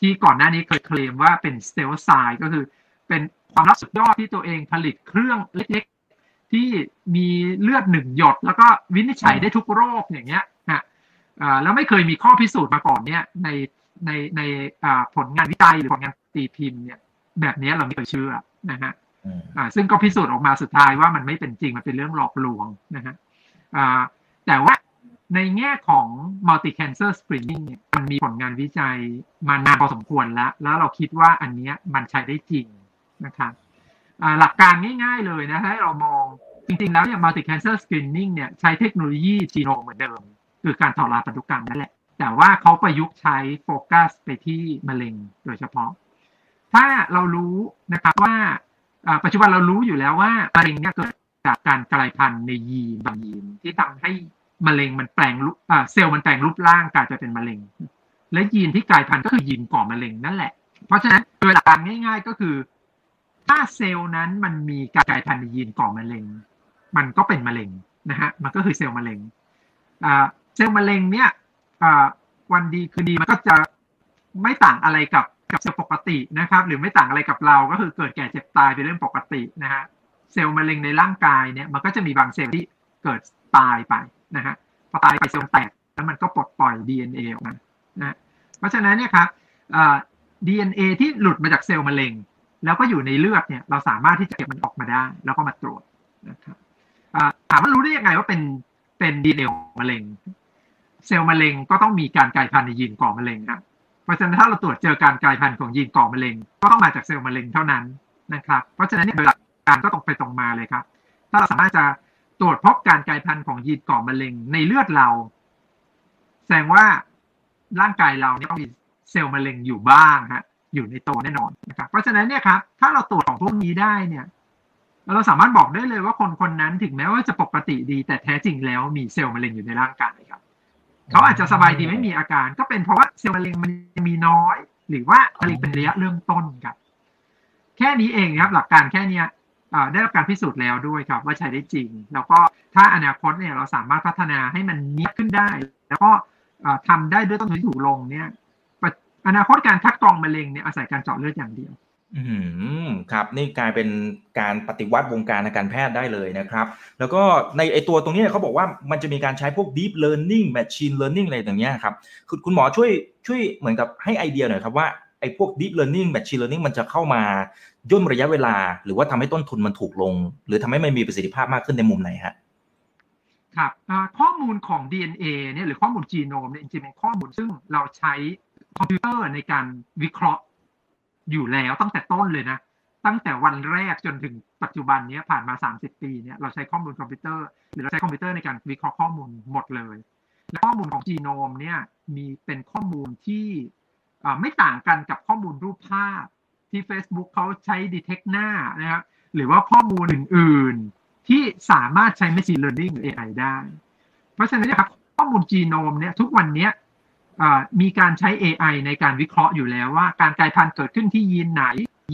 ที่ก่อนหน้านี้เคยเคลมว่าเป็น stealth scienceก็คือเป็นความลับสุดยอดที่ตัวเองผลิตเครื่องเล็กๆ ที่มีเลือดหนึ่งหยด แล้วก็วินิจฉัยได้ทุกโรคอย่างเงี้ยนะแล้วไม่เคยมีข้อพิสูจน์มาก่อนเนี่ยในในในผลงานวิจัยหรือผลงานตีพิมพ์เนี่ยแบบนี้เราไม่เคยเชื่อนะฮะ ซึ่งก็พิสูจน์ออกมาสุดท้ายว่ามันไม่เป็นจริงมันเป็นเรื่องหลอกลวงนะฮะแต่ว่าในแง่ของ multi cancer screening มันมีผลงานวิจัยมานานพอสมควรแล้ว แล้วเราคิดว่าอันนี้มันใช้ได้จริงนะครับหลักการง่ายๆเลยนะให้เรามองจริงๆแล้วเนี่ย multi cancer screening เนี่ยใช้เทคโนโลยีจีโนมเหมือนเดิม คือการถอดรหัสพันธุกรรมนั่นแหละ แต่ว่าเขาประยุกต์ใช้โฟกัสไปที่มะเร็งโดยเฉพาะ ถ้าเรารู้นะครับว่า ปัจจุบันเรารู้อยู่แล้วว่ามะเร็งเนี่ยเกิดจากการกลายพันธุ์ในยีนบางยีนที่ทำให้มะเร็งมันแปลงรูปเซลล์มันแปลงรูปร่างกลายไปเป็นมะเร็ง และยีนที่กลายพันธุ์ก็คือยีนก่อมะเร็งนั่นแหละ เพราะฉะนั้นโดยหลักการง่าย ๆ ก็คือ ถ้าเซลล์นั้นมันมีการกลายพันธุ์ในยีนก่อมะเร็ง มันก็เป็นมะเร็งนะฮะมันก็คือเซลล์มะเร็งเซลล์มะเร็งเนี่ยวันดีคืนดีมันก็จะไม่ต่างอะไรกับ กับเซลล์ปกตินะครับ หรือไม่ต่างอะไรกับเราก็คือเกิดแก่เจ็บตายเป็นเรื่องปกตินะฮะเซลล์มะเร็งในร่างกายเนี่ยมันก็จะมีบางเซลล์ที่เกิดตายไปนะฮะพอตายไปเซลล์แตกแล้วมันก็ปลดปล่อย DNA ออกมานะเพราะฉะนั้นเนี่ยครับ DNA ที่หลุดมาจากเซลล์มะเร็ง แล้วก็อยู่ในเลือดเนี่ยเราสามารถที่จะเก็บมันออกมาได้ แล้วก็มาตรวจนะครับถามว่ารู้ได้ยังไงว่าเป็นเป็น DNA ของมะเร็ง เซลล์มะเร็งก็ต้องมีการกลายพันธุ์ในยีนก่อมะเร็งนะ เพราะฉะนั้นถ้าเราตรวจเจอการกลายพันธุ์ของยีนก่อมะเร็ง ก็ต้องมาจากเซลล์มะเร็งเท่านั้นนะครับ เพราะฉะนั้นเนี่ยโดยหลักการก็ตรงไปตรงมาเลยครับ ถ้าเราสามารถจะตรวจพบการกลายพันธุ์ของยีนก่อมะเร็งในเลือดเรา แสดงว่าร่างกายเราเนี่ยต้องมีเซลล์มะเร็งอยู่บ้างฮะอยู่ในตัวแน่นอนนะครับ เพราะฉะนั้นเนี่ยครับถ้าเราตรวจของพวกนี้ได้เนี่ยเราสามารถบอกได้เลยว่าคนคนนั้นถึงแม้ว่าจะปกติดี แต่แท้จริงแล้วมีเซลล์มะเร็งอยู่ในร่างกายครับ เขาอาจจะสบายดีไม่มีอาการ ก็เป็นเพราะว่าเซลล์มะเร็งมันมีน้อย หรือว่ามะเร็งเป็นระยะเริ่มต้นครับ แค่นี้เองครับหลักการแค่เนี้ยได้รับการพิสูจน์แล้วด้วยครับ ว่าใช้ได้จริง แล้วก็ถ้าอนาคตเนี่ยเราสามารถพัฒนาให้มันนี้ขึ้นได้ แล้วก็ทำได้ด้วยต้นทุนที่ถูกลงเนี่ยอนาคตการคัดกรองมะเร็งเนี่ยอาศัยการเจาะเลือดอย่างเดียว อืมครับนี่กลายเป็นการปฏิวัติวงการทางการแพทย์ได้เลยนะครับ แล้วก็ในไอตัวตรงนี้เขาบอกว่ามันจะมีการใช้พวก deep learning machine learning อะไรอย่างเงี้ยครับคุณคุณหมอช่วยช่วยเหมือนกับให้ไอเดียหน่อยครับว่าไอพวก deep learning machine learning มันจะเข้ามาย่นระยะเวลา หรือว่าทำให้ต้นทุนมันถูกลง หรือทำให้มันมีประสิทธิภาพมากขึ้นในมุมไหนฮะครับข้อมูลของ DNA เนี่ยหรือข้อมูลจีโนมเนี่ยจริงๆเป็นข้อมูลซึ่งเราใช้คอมพิวเตอร์ในการวิเคราะห์ อยู่แล้วตั้งแต่ต้นเลยนะ ตั้งแต่วันแรกจนถึงปัจจุบันนี้ผ่านมา 30 ปีเนี่ยเราใช้ข้อมูลคอมพิวเตอร์หรือเราใช้คอมพิวเตอร์ในการวิเคราะห์ข้อมูลหมดเลยและข้อมูลของจีโนมเนี่ยมีเป็นข้อมูลที่ไม่ต่างกันกับข้อมูลรูปภาพที่ Facebook เขาใช้ detect หน้านะครับหรือว่าข้อมูลอื่น ๆ ที่สามารถใช้ machine learning หรือ AI ได้ เพราะฉะนั้นนะครับข้อมูลจีโนมเนี่ยทุกวันนี้ มีการใช้ AI ในการวิเคราะห์อยู่แล้วว่า การกลายพันธุ์เกิดขึ้นที่ยีนไหน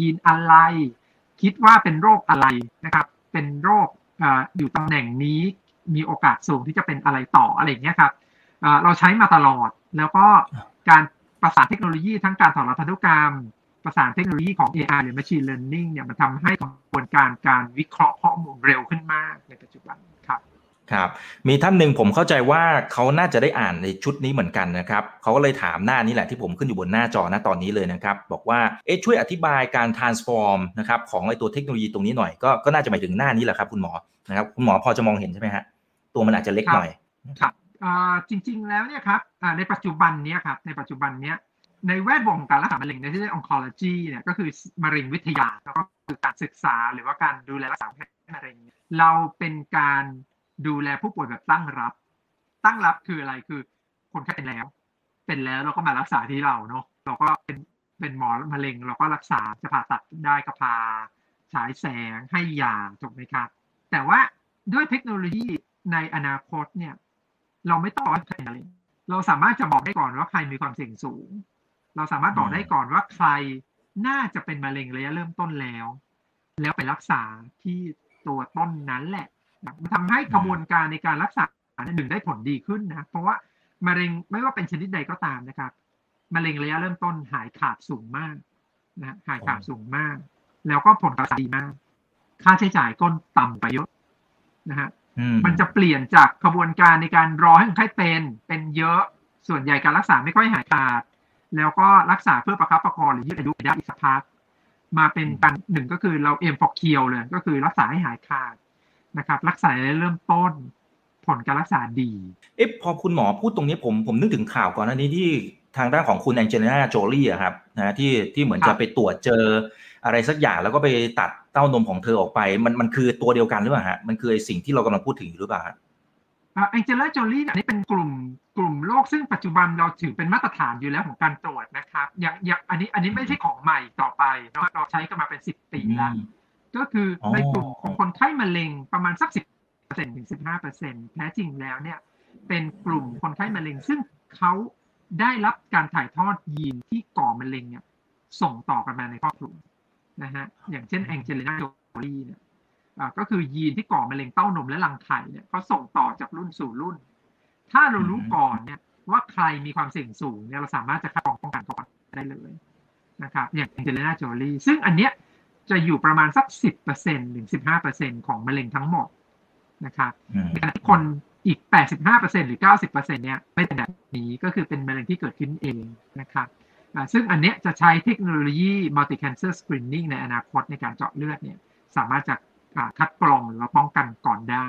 ยีนอะไร คิดว่าเป็นโรคอะไรนะครับ เป็นโรคอยู่ตำแหน่งนี้มีโอกาสสูงที่จะเป็นอะไรต่ออะไรเงี้ยครับเราใช้มาตลอดแล้วก็การประสานเทคโนโลยีทั้งการถอดรหัสพันธุกรรม ประสานเทคโนโลยีของ AI หรือ Machine Learning เนี่ยมันทำให้กระบวนการการวิเคราะห์ข้อมูลเร็วขึ้นมากในปัจจุบันครับ ครับมีท่านหนึ่งผมเข้าใจว่าเขาน่าจะได้อ่านในชุดนี้เหมือนกันนะครับเขาก็เลยถามหน้านี้แหละที่ผมขึ้นอยู่บนหน้าจอนะตอนนี้เลยนะครับ บอกว่าเอ๊ะช่วยอธิบายการ transform นะครับของไอตัวเทคโนโลยีตรงนี้หน่อยก็ก็น่าจะหมายถึงหน้านี้แหละครับคุณหมอนะครับคุณหมอพอจะมองเห็นใช่ไหมฮะตัวมันอาจจะเล็กหน่อยครับจริง ๆ แล้วเนี่ยครับในปัจจุบันนี้ครับในปัจจุบันเนี้ยในแวดวงการรักษามะเร็งในที่เรียก oncology เนี่ยก็คือมะเร็งวิทยาแล้วก็คือการศึกษาหรือว่าการดูแลรักษามะเร็ง เราเป็นการ ดูแลผู้ป่วยแบบตั้งรับ ตั้งรับคืออะไรคือคนไข้เป็นแล้ว เป็นแล้วเราก็มารักษาที่เราเนาะเราก็เป็นเป็นหมอมะเร็ง เราก็รักษาจะผ่าตัดได้ก็พาฉายแสงให้ยาถูกไหมครับ แต่ว่าด้วยเทคโนโลยีในอนาคตเนี่ย เราไม่ต้องว่าใครมะเร็งเราสามารถจะบอกได้ก่อนว่าใครมีความเสี่ยงสูง เราสามารถบอกได้ก่อนว่าใครน่าจะเป็นมะเร็งระยะเริ่มต้นแล้ว แล้วไปรักษาที่ตัวต้นนั้นแหละ ทำให้กระบวนการในการรักษาหนึ่งได้ผลดีขึ้นนะเพราะว่ามะเร็งไม่ว่าเป็นชนิดใดก็ตามนะครับมะเร็งระยะเริ่มต้นหายขาดสูงมากนะหายขาดสูงมาก แล้วก็ผลรักษาดีมาก ค่าใช้จ่ายก็ต่ำไปเยอะนะฮะมันจะเปลี่ยนจากกระบวนการในการรอให้คนไข้เป็นเป็นเยอะส่วนใหญ่การรักษาไม่ค่อยหายขาด แล้วก็รักษาเพื่อประคับประคองหรือยืดอายุได้อีกสักพักมาเป็นการหนึ่งก็คือเราเอ็มฟอกเคียวเลยก็คือรักษาให้หายขาด นะครับ รักษาเริ่มต้น ผลการรักษาดี เอ๊ะพอคุณหมอพูดตรงนี้ผมผมนึกถึงข่าวก่อนหน้านี้ที่ทางด้านของคุณแองเจลิน่าโจลี่อะครับนะที่ที่เหมือนจะไปตรวจเจออะไรสักอย่างแล้วก็ไปตัดเต้านมของเธอออกไป มันมันคือตัวเดียวกันหรือเปล่าฮะมันคือสิ่งที่เรากำลังพูดถึงหรือเปล่าฮะแองเจล่าโจลี่นี่เป็นกลุ่มกลุ่มโรคซึ่งปัจจุบันเราถือเป็นมาตรฐานอยู่แล้วของการตรวจนะครับอย่างอย่างอันนี้อันนี้ไม่ใช่ของใหม่ต่อไปเราใช้กันมาเป็นสิบปีแล้ว ก็คือในกลุ่มของคนไข้มะเร็งประมาณสักสิบเปอร์เซ็นถึงสิบห้าเปอร์เซ็นแท้จริงแล้วเนี่ยเป็นกลุ่มคนไข้มะเร็ง ซึ่งเขาได้รับการถ่ายทอดยีนที่ก่อมะเร็งเนี่ยส่งต่อกันมาในครอบครัวนะฮะอย่างเช่นแองเจลิน่าโจลี่เนี่ยก็คือยีนที่ก่อมะเร็งเต้านมและรังไข่เนี่ยเขาส่งต่อจากรุ่นสู่รุ่น ถ้าเรารู้ก่อนเนี่ยว่าใครมีความเสี่ยงสูงเนี่ยเราสามารถจะคัดกรองป้องกันก่อนได้เลยนะครับอย่างแองเจลิน่าโจลี่ซึ่งอันเนี้ย จะอยู่ประมาณสักสิบเปอร์เซ็นถึงสิบห้าเปอร์เซ็นของมะเร็งทั้งหมดนะครับในขณะที่คนอีกแปดสิบห้าเปอร์เซ็นหรือเก้าสิบเปอร์เซ็นเนี่ยไม่เป็นแบบนี้ก็คือเป็นมะเร็งที่เกิดขึ้นเองนะครับซึ่งอันเนี้ยจะใช้เทคโนโลยี multi cancer screening ในอนาคตในการเจาะเลือดเนี่ยสามารถจะคัดกรองหรือป้องกันก่อนได้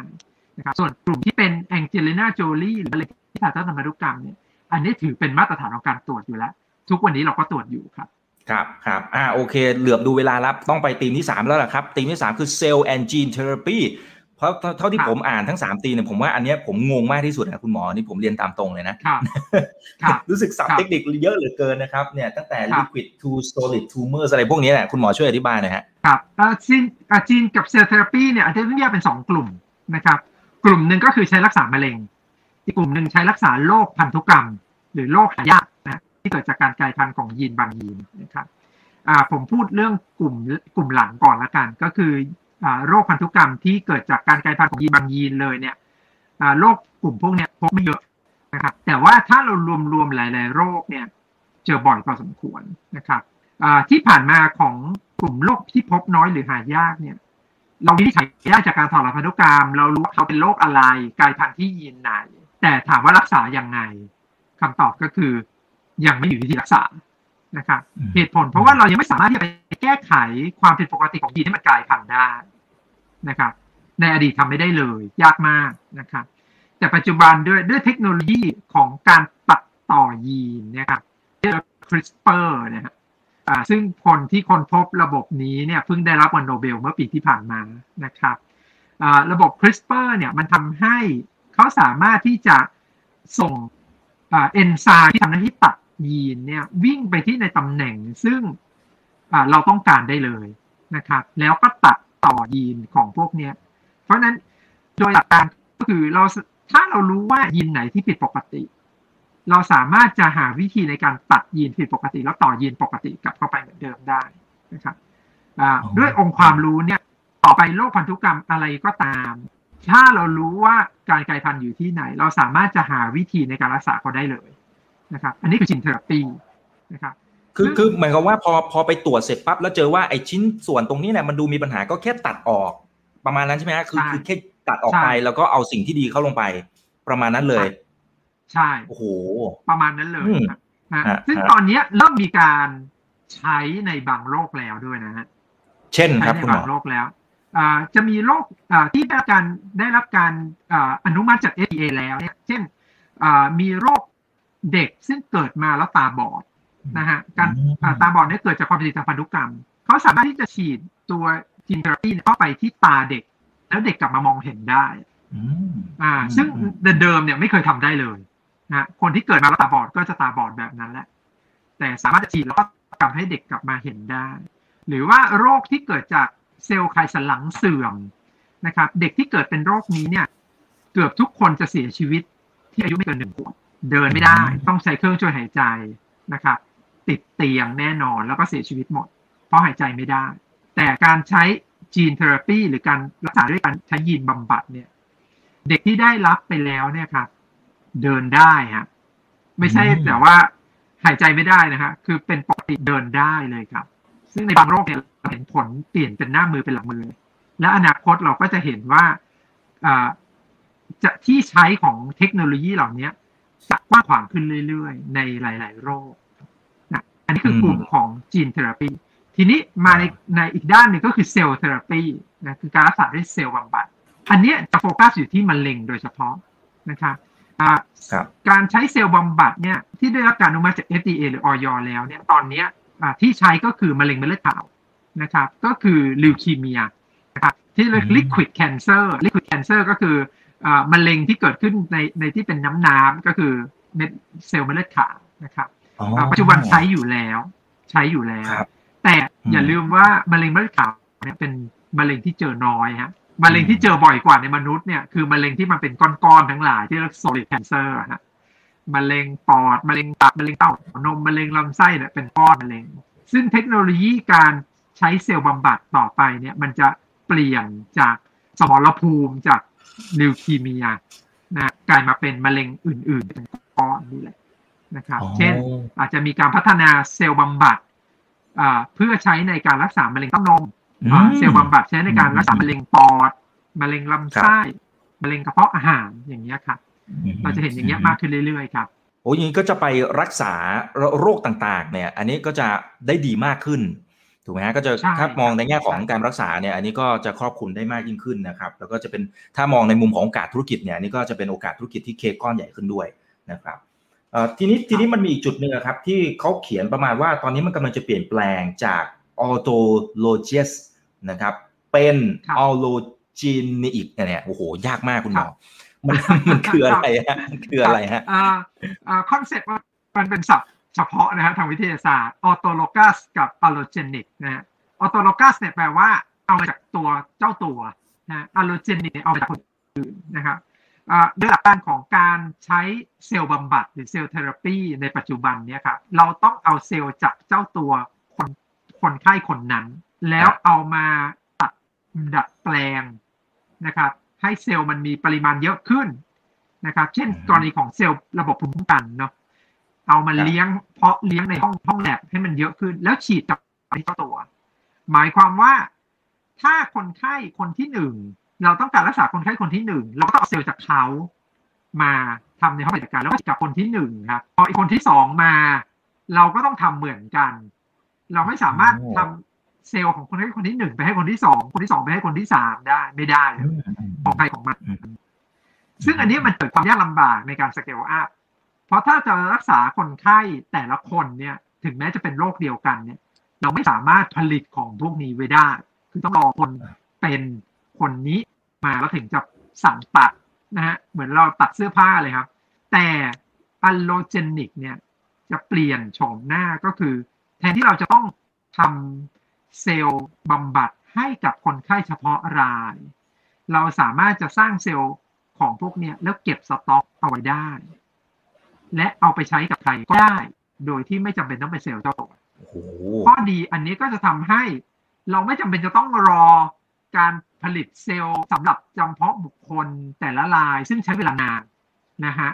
นะครับส่วนกลุ่มที่เป็นแองเจลิน่าโจลี่หรืออะไรที่ผ่าตัดทำพันธุกรรมเนี่ยอันนี้ถือเป็นมาตรฐานของการตรวจอยู่แล้ว ทุกวันนี้เราก็ตรวจอยู่ครับ ครับครับอ่าโอเค เหลือบดูเวลาแล้วต้องไปตีมที่ 3 แล้วล่ะครับตีมที่ 3 คือ Cell and Gene Therapy เพราะเท่าที่ผมอ่านทั้ง 3 ตีเนี่ยผมว่าอันนี้ผมงงมากที่สุดนะคุณหมอนี่ผมเรียนตามตรงเลยนะรู้สึกสับเทคนิคเยอะเหลือเกินนะครับเนี่ยตั้งแต่ liquid to solid tumors อะไรพวกนี้แหละคุณหมอช่วยอธิบายหน่อยฮะครับจีนจีนกับเซลล์เทอราปีเนี่ยอาจจะต้องแยกเป็น 2 กลุ่มนะครับกลุ่มหนึ่งก็คือใช้รักษามะเร็ง อีกกลุ่มหนึ่งใช้รักษาโรคพันธุกรรม หรือโรคหายากนะ ที่เกิดจากการกลายพันธุ์ของยีนบางยีนนะครับผมพูดเรื่องกลุ่มกลุ่มหลังก่อนละกัน ก็คือโรคพันธุกรรมที่เกิดจากการกลายพันธุ์ของยีนบางยีนเลยเนี่ยโรคกลุ่มพวกนี้พบไม่เยอะนะครับ แต่ว่าถ้าเรารวมๆหลาย ๆ โรคเนี่ยเจอบ่อยพอสมควรนะครับที่ผ่านมาของกลุ่มโรคที่พบน้อยหรือหายากเนี่ย เราวินิจฉัยได้จากการถอดรหัสพันธุกรรม เรารู้ว่าเขาเป็นโรคอะไรกลายพันธุ์ที่ยีนไหน แต่ถามว่ารักษาอย่างไงคำตอบก็คือ ยังไม่มีวิธีรักษานะครับเหตุผลเพราะว่าเรายังไม่สามารถที่จะไปแก้ไขความผิดปกติของยีนให้มันกลายพันธุ์ได้นะครับในอดีตทำไม่ได้เลย ยากมากนะครับแต่ปัจจุบันด้วยด้วยเทคโนโลยีของการตัดต่อยีนนะครับเรียก CRISPR นะฮะซึ่งคนที่คนพบระบบนี้เนี่ยเพิ่งได้รับวันโนเบลเมื่อปีที่ผ่านมานะครับระบบ CRISPR เนี่ยมันทำให้เขาสามารถที่จะส่ง เอนไซม์ที่ทำหน้าที่ตัดยีนเนี่ยวิ่งไปที่ในตำแหน่งซึ่งเราต้องการได้เลยนะครับแล้วก็ตัดต่อยีนของพวกเนี้ยเพราะนั้นโดยหลักการก็คือเราถ้าเรารู้ว่ายีนไหนที่ผิดปกติ เราสามารถจะหาวิธีในการตัดยีนผิดปกติ แล้วต่อยีนปกติกลับเข้าไปเหมือนเดิมได้นะครับด้วยองค์ความรู้เนี่ยต่อไปโรคพันธุกรรมอะไรก็ตาม ถ้าเรารู้ว่าการกลายพันธุ์อยู่ที่ไหน เราสามารถจะหาวิธีในการรักษาเขาได้เลยนะครับ อันนี้คือจินเทอราปีนะครับคือคือหมายความว่าพอพอไปตรวจเสร็จปั๊บแล้วเจอว่าไอ้ชิ้นส่วนตรงนี้เนี่ยมันดูมีปัญหาก็แค่ตัดออก ประมาณนั้นใช่ไหมฮะคือคือแค่ตัดออกไปแล้วก็เอาสิ่งที่ดีเข้าลงไป ประมาณนั้นเลย ใช่โอ้โหประมาณนั้นเลยนะซึ่งตอนนี้เริ่มมีการใช้ในบางโรคแล้วด้วยนะฮะเช่นครับในบางโรคแล้ว จะมีโรคที่ได้รับการได้รับการอนุมัติจาก FDA แล้วเนี่ยเช่นมีโรคเด็กซึ่งเกิดมาแล้วตาบอดนะฮะการตาบอดเนี่ยเกิดจากความผิดทางพันธุกรรม เขาสามารถที่จะฉีดตัวจีนเทอราปีเข้าไปที่ตาเด็ก แล้วเด็กกลับมามองเห็นได้อ่า ซึ่งเดิมเนี่ยไม่เคยทำได้เลยนะคนที่เกิดมาแล้วตาบอดก็จะตาบอดแบบนั้นแหละ แต่สามารถจะฉีดแล้วก็ทำให้เด็กกลับมาเห็นได้ หรือว่าโรคที่เกิดจาก เซลล์ไขสันหลังเสื่อมนะครับ เด็กที่เกิดเป็นโรคนี้เนี่ย เกือบทุกคนจะเสียชีวิตที่อายุไม่เกินหนึ่งขวบเดินไม่ได้ ต้องใช้เครื่องช่วยหายใจนะครับ ติดเตียงแน่นอนแล้วก็เสียชีวิตหมด เพราะหายใจไม่ได้ แต่การใช้จีนเทอราปีหรือการรักษาด้วยการใช้ยีนบำบัดเนี่ย เด็กที่ได้รับไปแล้วเนี่ยครับ เดินได้ฮะไม่ใช่แต่ว่าหายใจไม่ได้นะฮะคือเป็นปกติเดินได้เลยครับ ซึ่งในบางโรคเนี่ยเราเห็นผลเปลี่ยนเป็นหน้ามือเป็นหลังมือ และอนาคตเราก็จะเห็นว่าจะที่ใช้ของเทคโนโลยีเหล่านี้จะกว้างขวางขึ้นเรื่อยๆ ในหลาย ๆ โรคนะอันนี้คือกลุ่มของ gene therapy ทีนี้มาในในอีกด้านหนึ่งก็คือ cell therapy นะคือการรักษาด้วยเซลล์บำบัด อันนี้จะโฟกัสอยู่ที่มะเร็งโดยเฉพาะนะครับการใช้เซลล์บำบัดเนี่ยที่ได้รับการอนุมัติจาก FDA หรืออย.แล้วเนี่ยตอนนี้ ที่ใช้ก็คือมะเร็งเม็ดเลือดขาวนะครับ ก็คือ leukemia นะครับที่เรียก liquid cancer liquid cancer ก็คือมะเร็งที่เกิดขึ้นในในที่เป็นน้ำน้ำก็คือเม็ดเซลล์เม็ดเลือดขาวนะครับปัจจุบันใช้อยู่แล้ว ใช้อยู่แล้ว แต่อย่าลืมว่ามะเร็งเม็ดเลือดขาวเนี่ยเป็นมะเร็งที่เจอน้อยฮะมะเร็งที่เจอบ่อยกว่าในมนุษย์เนี่ยคือมะเร็งที่มันเป็นก้อนๆทั้งหลายที่เรียก solid cancer ฮะ มะเร็งปอดมะเร็งตับมะเร็งเต้านมมะเร็งลำไส้เนี่ยเป็นก้อนมะเร็ง ซึ่งเทคโนโลยีการใช้เซลล์บำบัดต่อไปเนี่ยมันจะเปลี่ยนจากสมรภูมิจากลิวคีเมียนะกลายมาเป็นมะเร็งอื่น ๆ เป็นก้อนนี่แหละนะครับ เช่นอาจจะมีการพัฒนาเซลล์บำบัดเพื่อใช้ในการรักษามะเร็งเต้านมเซลล์บำบัดใช้ในการรักษามะเร็งปอดมะเร็งลำไส้มะเร็งกระเพาะอาหารอย่างเงี้ยครับ เราจะเห็นอย่างเงี้ยมากขึ้นเรื่อยๆครับโอ้ยนี้ก็จะไปรักษาโรคต่างๆ เนี่ย อันนี้ก็จะได้ดีมากขึ้นถูกไหมฮะก็จะถ้ามองในแง่ของการรักษาเนี่ย อันนี้ก็จะครอบคลุมได้มากยิ่งขึ้นนะครับ แล้วก็จะเป็นถ้ามองในมุมของโอกาสธุรกิจเนี่ยนี่ก็จะเป็นโอกาสธุรกิจที่เคก้อนใหญ่ขึ้นด้วยนะครับทีนี้ทีนี้มันมีอีกจุดหนึ่งครับที่เขาเขียนประมาณว่าตอนนี้มันกำลังจะเปลี่ยนแปลงจากออโตโลเจสนะครับเป็นออโลจีนิกเนี่ยโอ้โหยากมากคุณหมอ มันมันคืออะไรฮะคืออะไรฮะอ่าคอนเซ็ปต์มันเป็นศัพท์เฉพาะนะฮะทางวิทยาศาสตร์ autologous กับ allogeneic นะฮะ autologous เนี่ยแปลว่าเอามาจากตัวเจ้าตัวนะ allogeneic เอามาจากคนอื่นนะครับด้วยหลักการของการใช้เซลล์บำบัดหรือ cell therapy ในปัจจุบันเนี่ยครับเราต้องเอาเซลล์จากเจ้าตัวคนคนไข้คนนั้น แล้วเอามาตัดดัดแปลงนะครับ ให้เซลล์มันมีปริมาณเยอะขึ้นนะครับ เช่นกรณีของเซลล์ระบบภูมิคุ้มกันเนาะเอามาเลี้ยงเพาะเลี้ยงในห้องห้องแลบให้มันเยอะขึ้น แล้วฉีดกับที่เจ้าตัว หมายความว่าถ้าคนไข้คนที่หนึ่งเราต้องการรักษาคนไข้คนที่หนึ่งเราก็ต้องเอาเซลล์จากเขามาทำในห้องปฏิบัติการแล้วก็กับคนที่หนึ่งครับพออีกคนที่สองมา เราก็ต้องทำเหมือนกัน เราไม่สามารถทำ เซลล์ของคนไข้คนที่หนึ่งไปให้คนที่สองคนที่สองไปให้คนที่สามได้ไม่ได้ของใครของมัน ซึ่งอันนี้มันเกิดความยากลำบากในการ scale up เพราะถ้าจะรักษาคนไข้แต่ละคนเนี่ย ถึงแม้จะเป็นโรคเดียวกันเนี่ย เราไม่สามารถผลิตของพวกนี้ไว้ได้ คือต้องรอคนเป็นคนนี้มาแล้วถึงจะสั่งตัดนะฮะเหมือนเราตัดเสื้อผ้าเลยครับ แต่ allogeneic เนี่ยจะเปลี่ยนโฉมหน้าก็คือ แทนที่เราจะต้องทำ เซลล์บำบัดให้กับคนไข้เฉพาะราย เราสามารถจะสร้างเซลล์ของพวกเนี้ยแล้วเก็บสต็อกเอาไว้ได้ และเอาไปใช้กับใครก็ได้ โดยที่ไม่จำเป็นต้องเป็นเซลล์เจ้าตัวข้อดีอันนี้ก็จะทำให้เราไม่จำเป็นจะต้องรอการผลิตเซลล์สำหรับจำเพาะบุคคลแต่ละรายซึ่งใช้เวลานานนะฮะ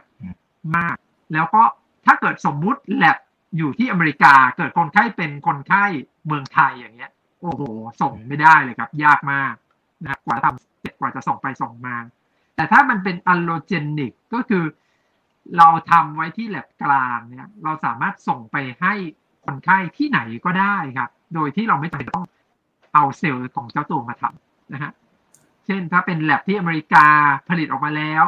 มาก แล้วก็ถ้าเกิดสมมุติแลบ อยู่ที่อเมริกาเกิดคนไข้เป็นคนไข้เมืองไทยอย่างเงี้ย โอ้โห ส่งไม่ได้เลยครับ ยากมากนะกว่าทำเสร็จกว่าจะส่งไปส่งมา แต่ถ้ามันเป็นอัลโลเจนิกก็คือเราทำไว้ที่แลบกลางเนี่ยเราสามารถส่งไปให้คนไข้ที่ไหนก็ได้ครับ โดยที่เราไม่จำเป็นต้องเอาเซลล์ของเจ้าตัวมาทำนะฮะเช่นถ้าเป็นแลบที่อเมริกาผลิตออกมาแล้ว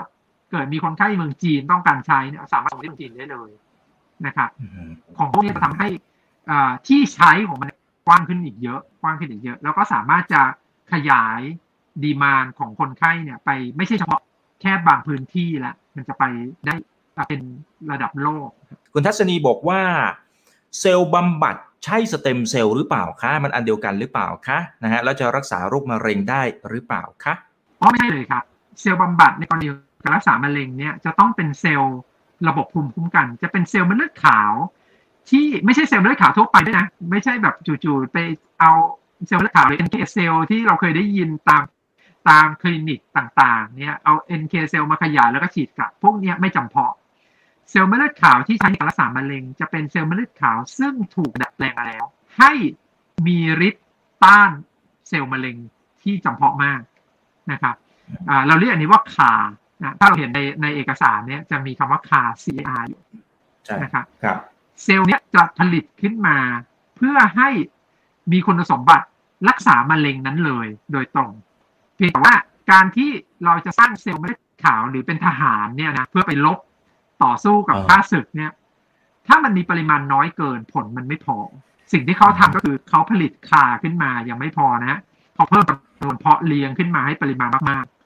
เกิดมีคนไข้เมืองจีนต้องการใช้เนี่ยสามารถส่งที่เมืองจีนได้เลย นะครับของพวกนี้จะทำให้ที่ใช้ของมันกว้างขึ้นอีกเยอะกว้างขึ้นอีกเยอะ แล้วก็สามารถจะขยายดีมานของคนไข้เนี่ยไปไม่ใช่เฉพาะแค่บางพื้นที่ละมันจะไปได้เป็นระดับโลก คุณทัศนีบอกว่าเซลล์บำบัดใช่สเต็มเซลล์หรือเปล่าคะ มันอันเดียวกันหรือเปล่าคะนะฮะแล้วจะรักษาโรคมะเร็งได้หรือเปล่าคะอ๋อไม่ใช่เลยครับ เซลล์บำบัดในกรณีการรักษามะเร็งเนี่ยจะต้องเป็นเซลล์ ระบบภูมิคุ้มกัน จะเป็นเซลล์เม็ดเลือดขาว ที่ไม่ใช่เซลล์เม็ดเลือดขาวทั่วไปด้วยนะ ไม่ใช่แบบจู่ๆไปเอาเซลล์เม็ดเลือดขาวหรือ NK เซลล์ที่เราเคยได้ยินตามตามคลินิกต่างๆ เนี่ยเอา NK เซลล์มาขยายแล้วก็ฉีดกลับ พวกนี้ไม่จำเพาะ เซลล์เม็ดเลือดขาวที่ใช้ในการรักษามะเร็ง จะเป็นเซลล์เม็ดเลือดขาวซึ่งถูกดัดแปลงมาแล้ว ให้มีฤทธิ์ต้านเซลล์มะเร็งที่จำเพาะมากนะครับเราเรียกอันนี้ว่าคา นะถ้าเราเห็นในในเอกสารเนี่ยจะมีคำว่าคา CAR อยู่นะครับเซลล์เนี้ยจะผลิตขึ้นมา เพื่อให้มีคุณสมบัติรักษามะเร็งนั้นเลยโดยตรงเพียงแต่ว่าการที่เราจะสร้างเซลล์เม็ดขาวหรือเป็นทหารเนี่ยนะเพื่อไปลบต่อสู้กับข้าศึกเนี่ย ถ้ามันมีปริมาณน้อยเกินผลมันไม่พอ สิ่งที่เขาทำก็คือเขาผลิตคาขึ้นมายังไม่พอนะเขาเพิ่มจำนวนเพาะเลี้ยงขึ้นมาให้ปริมาณมากๆ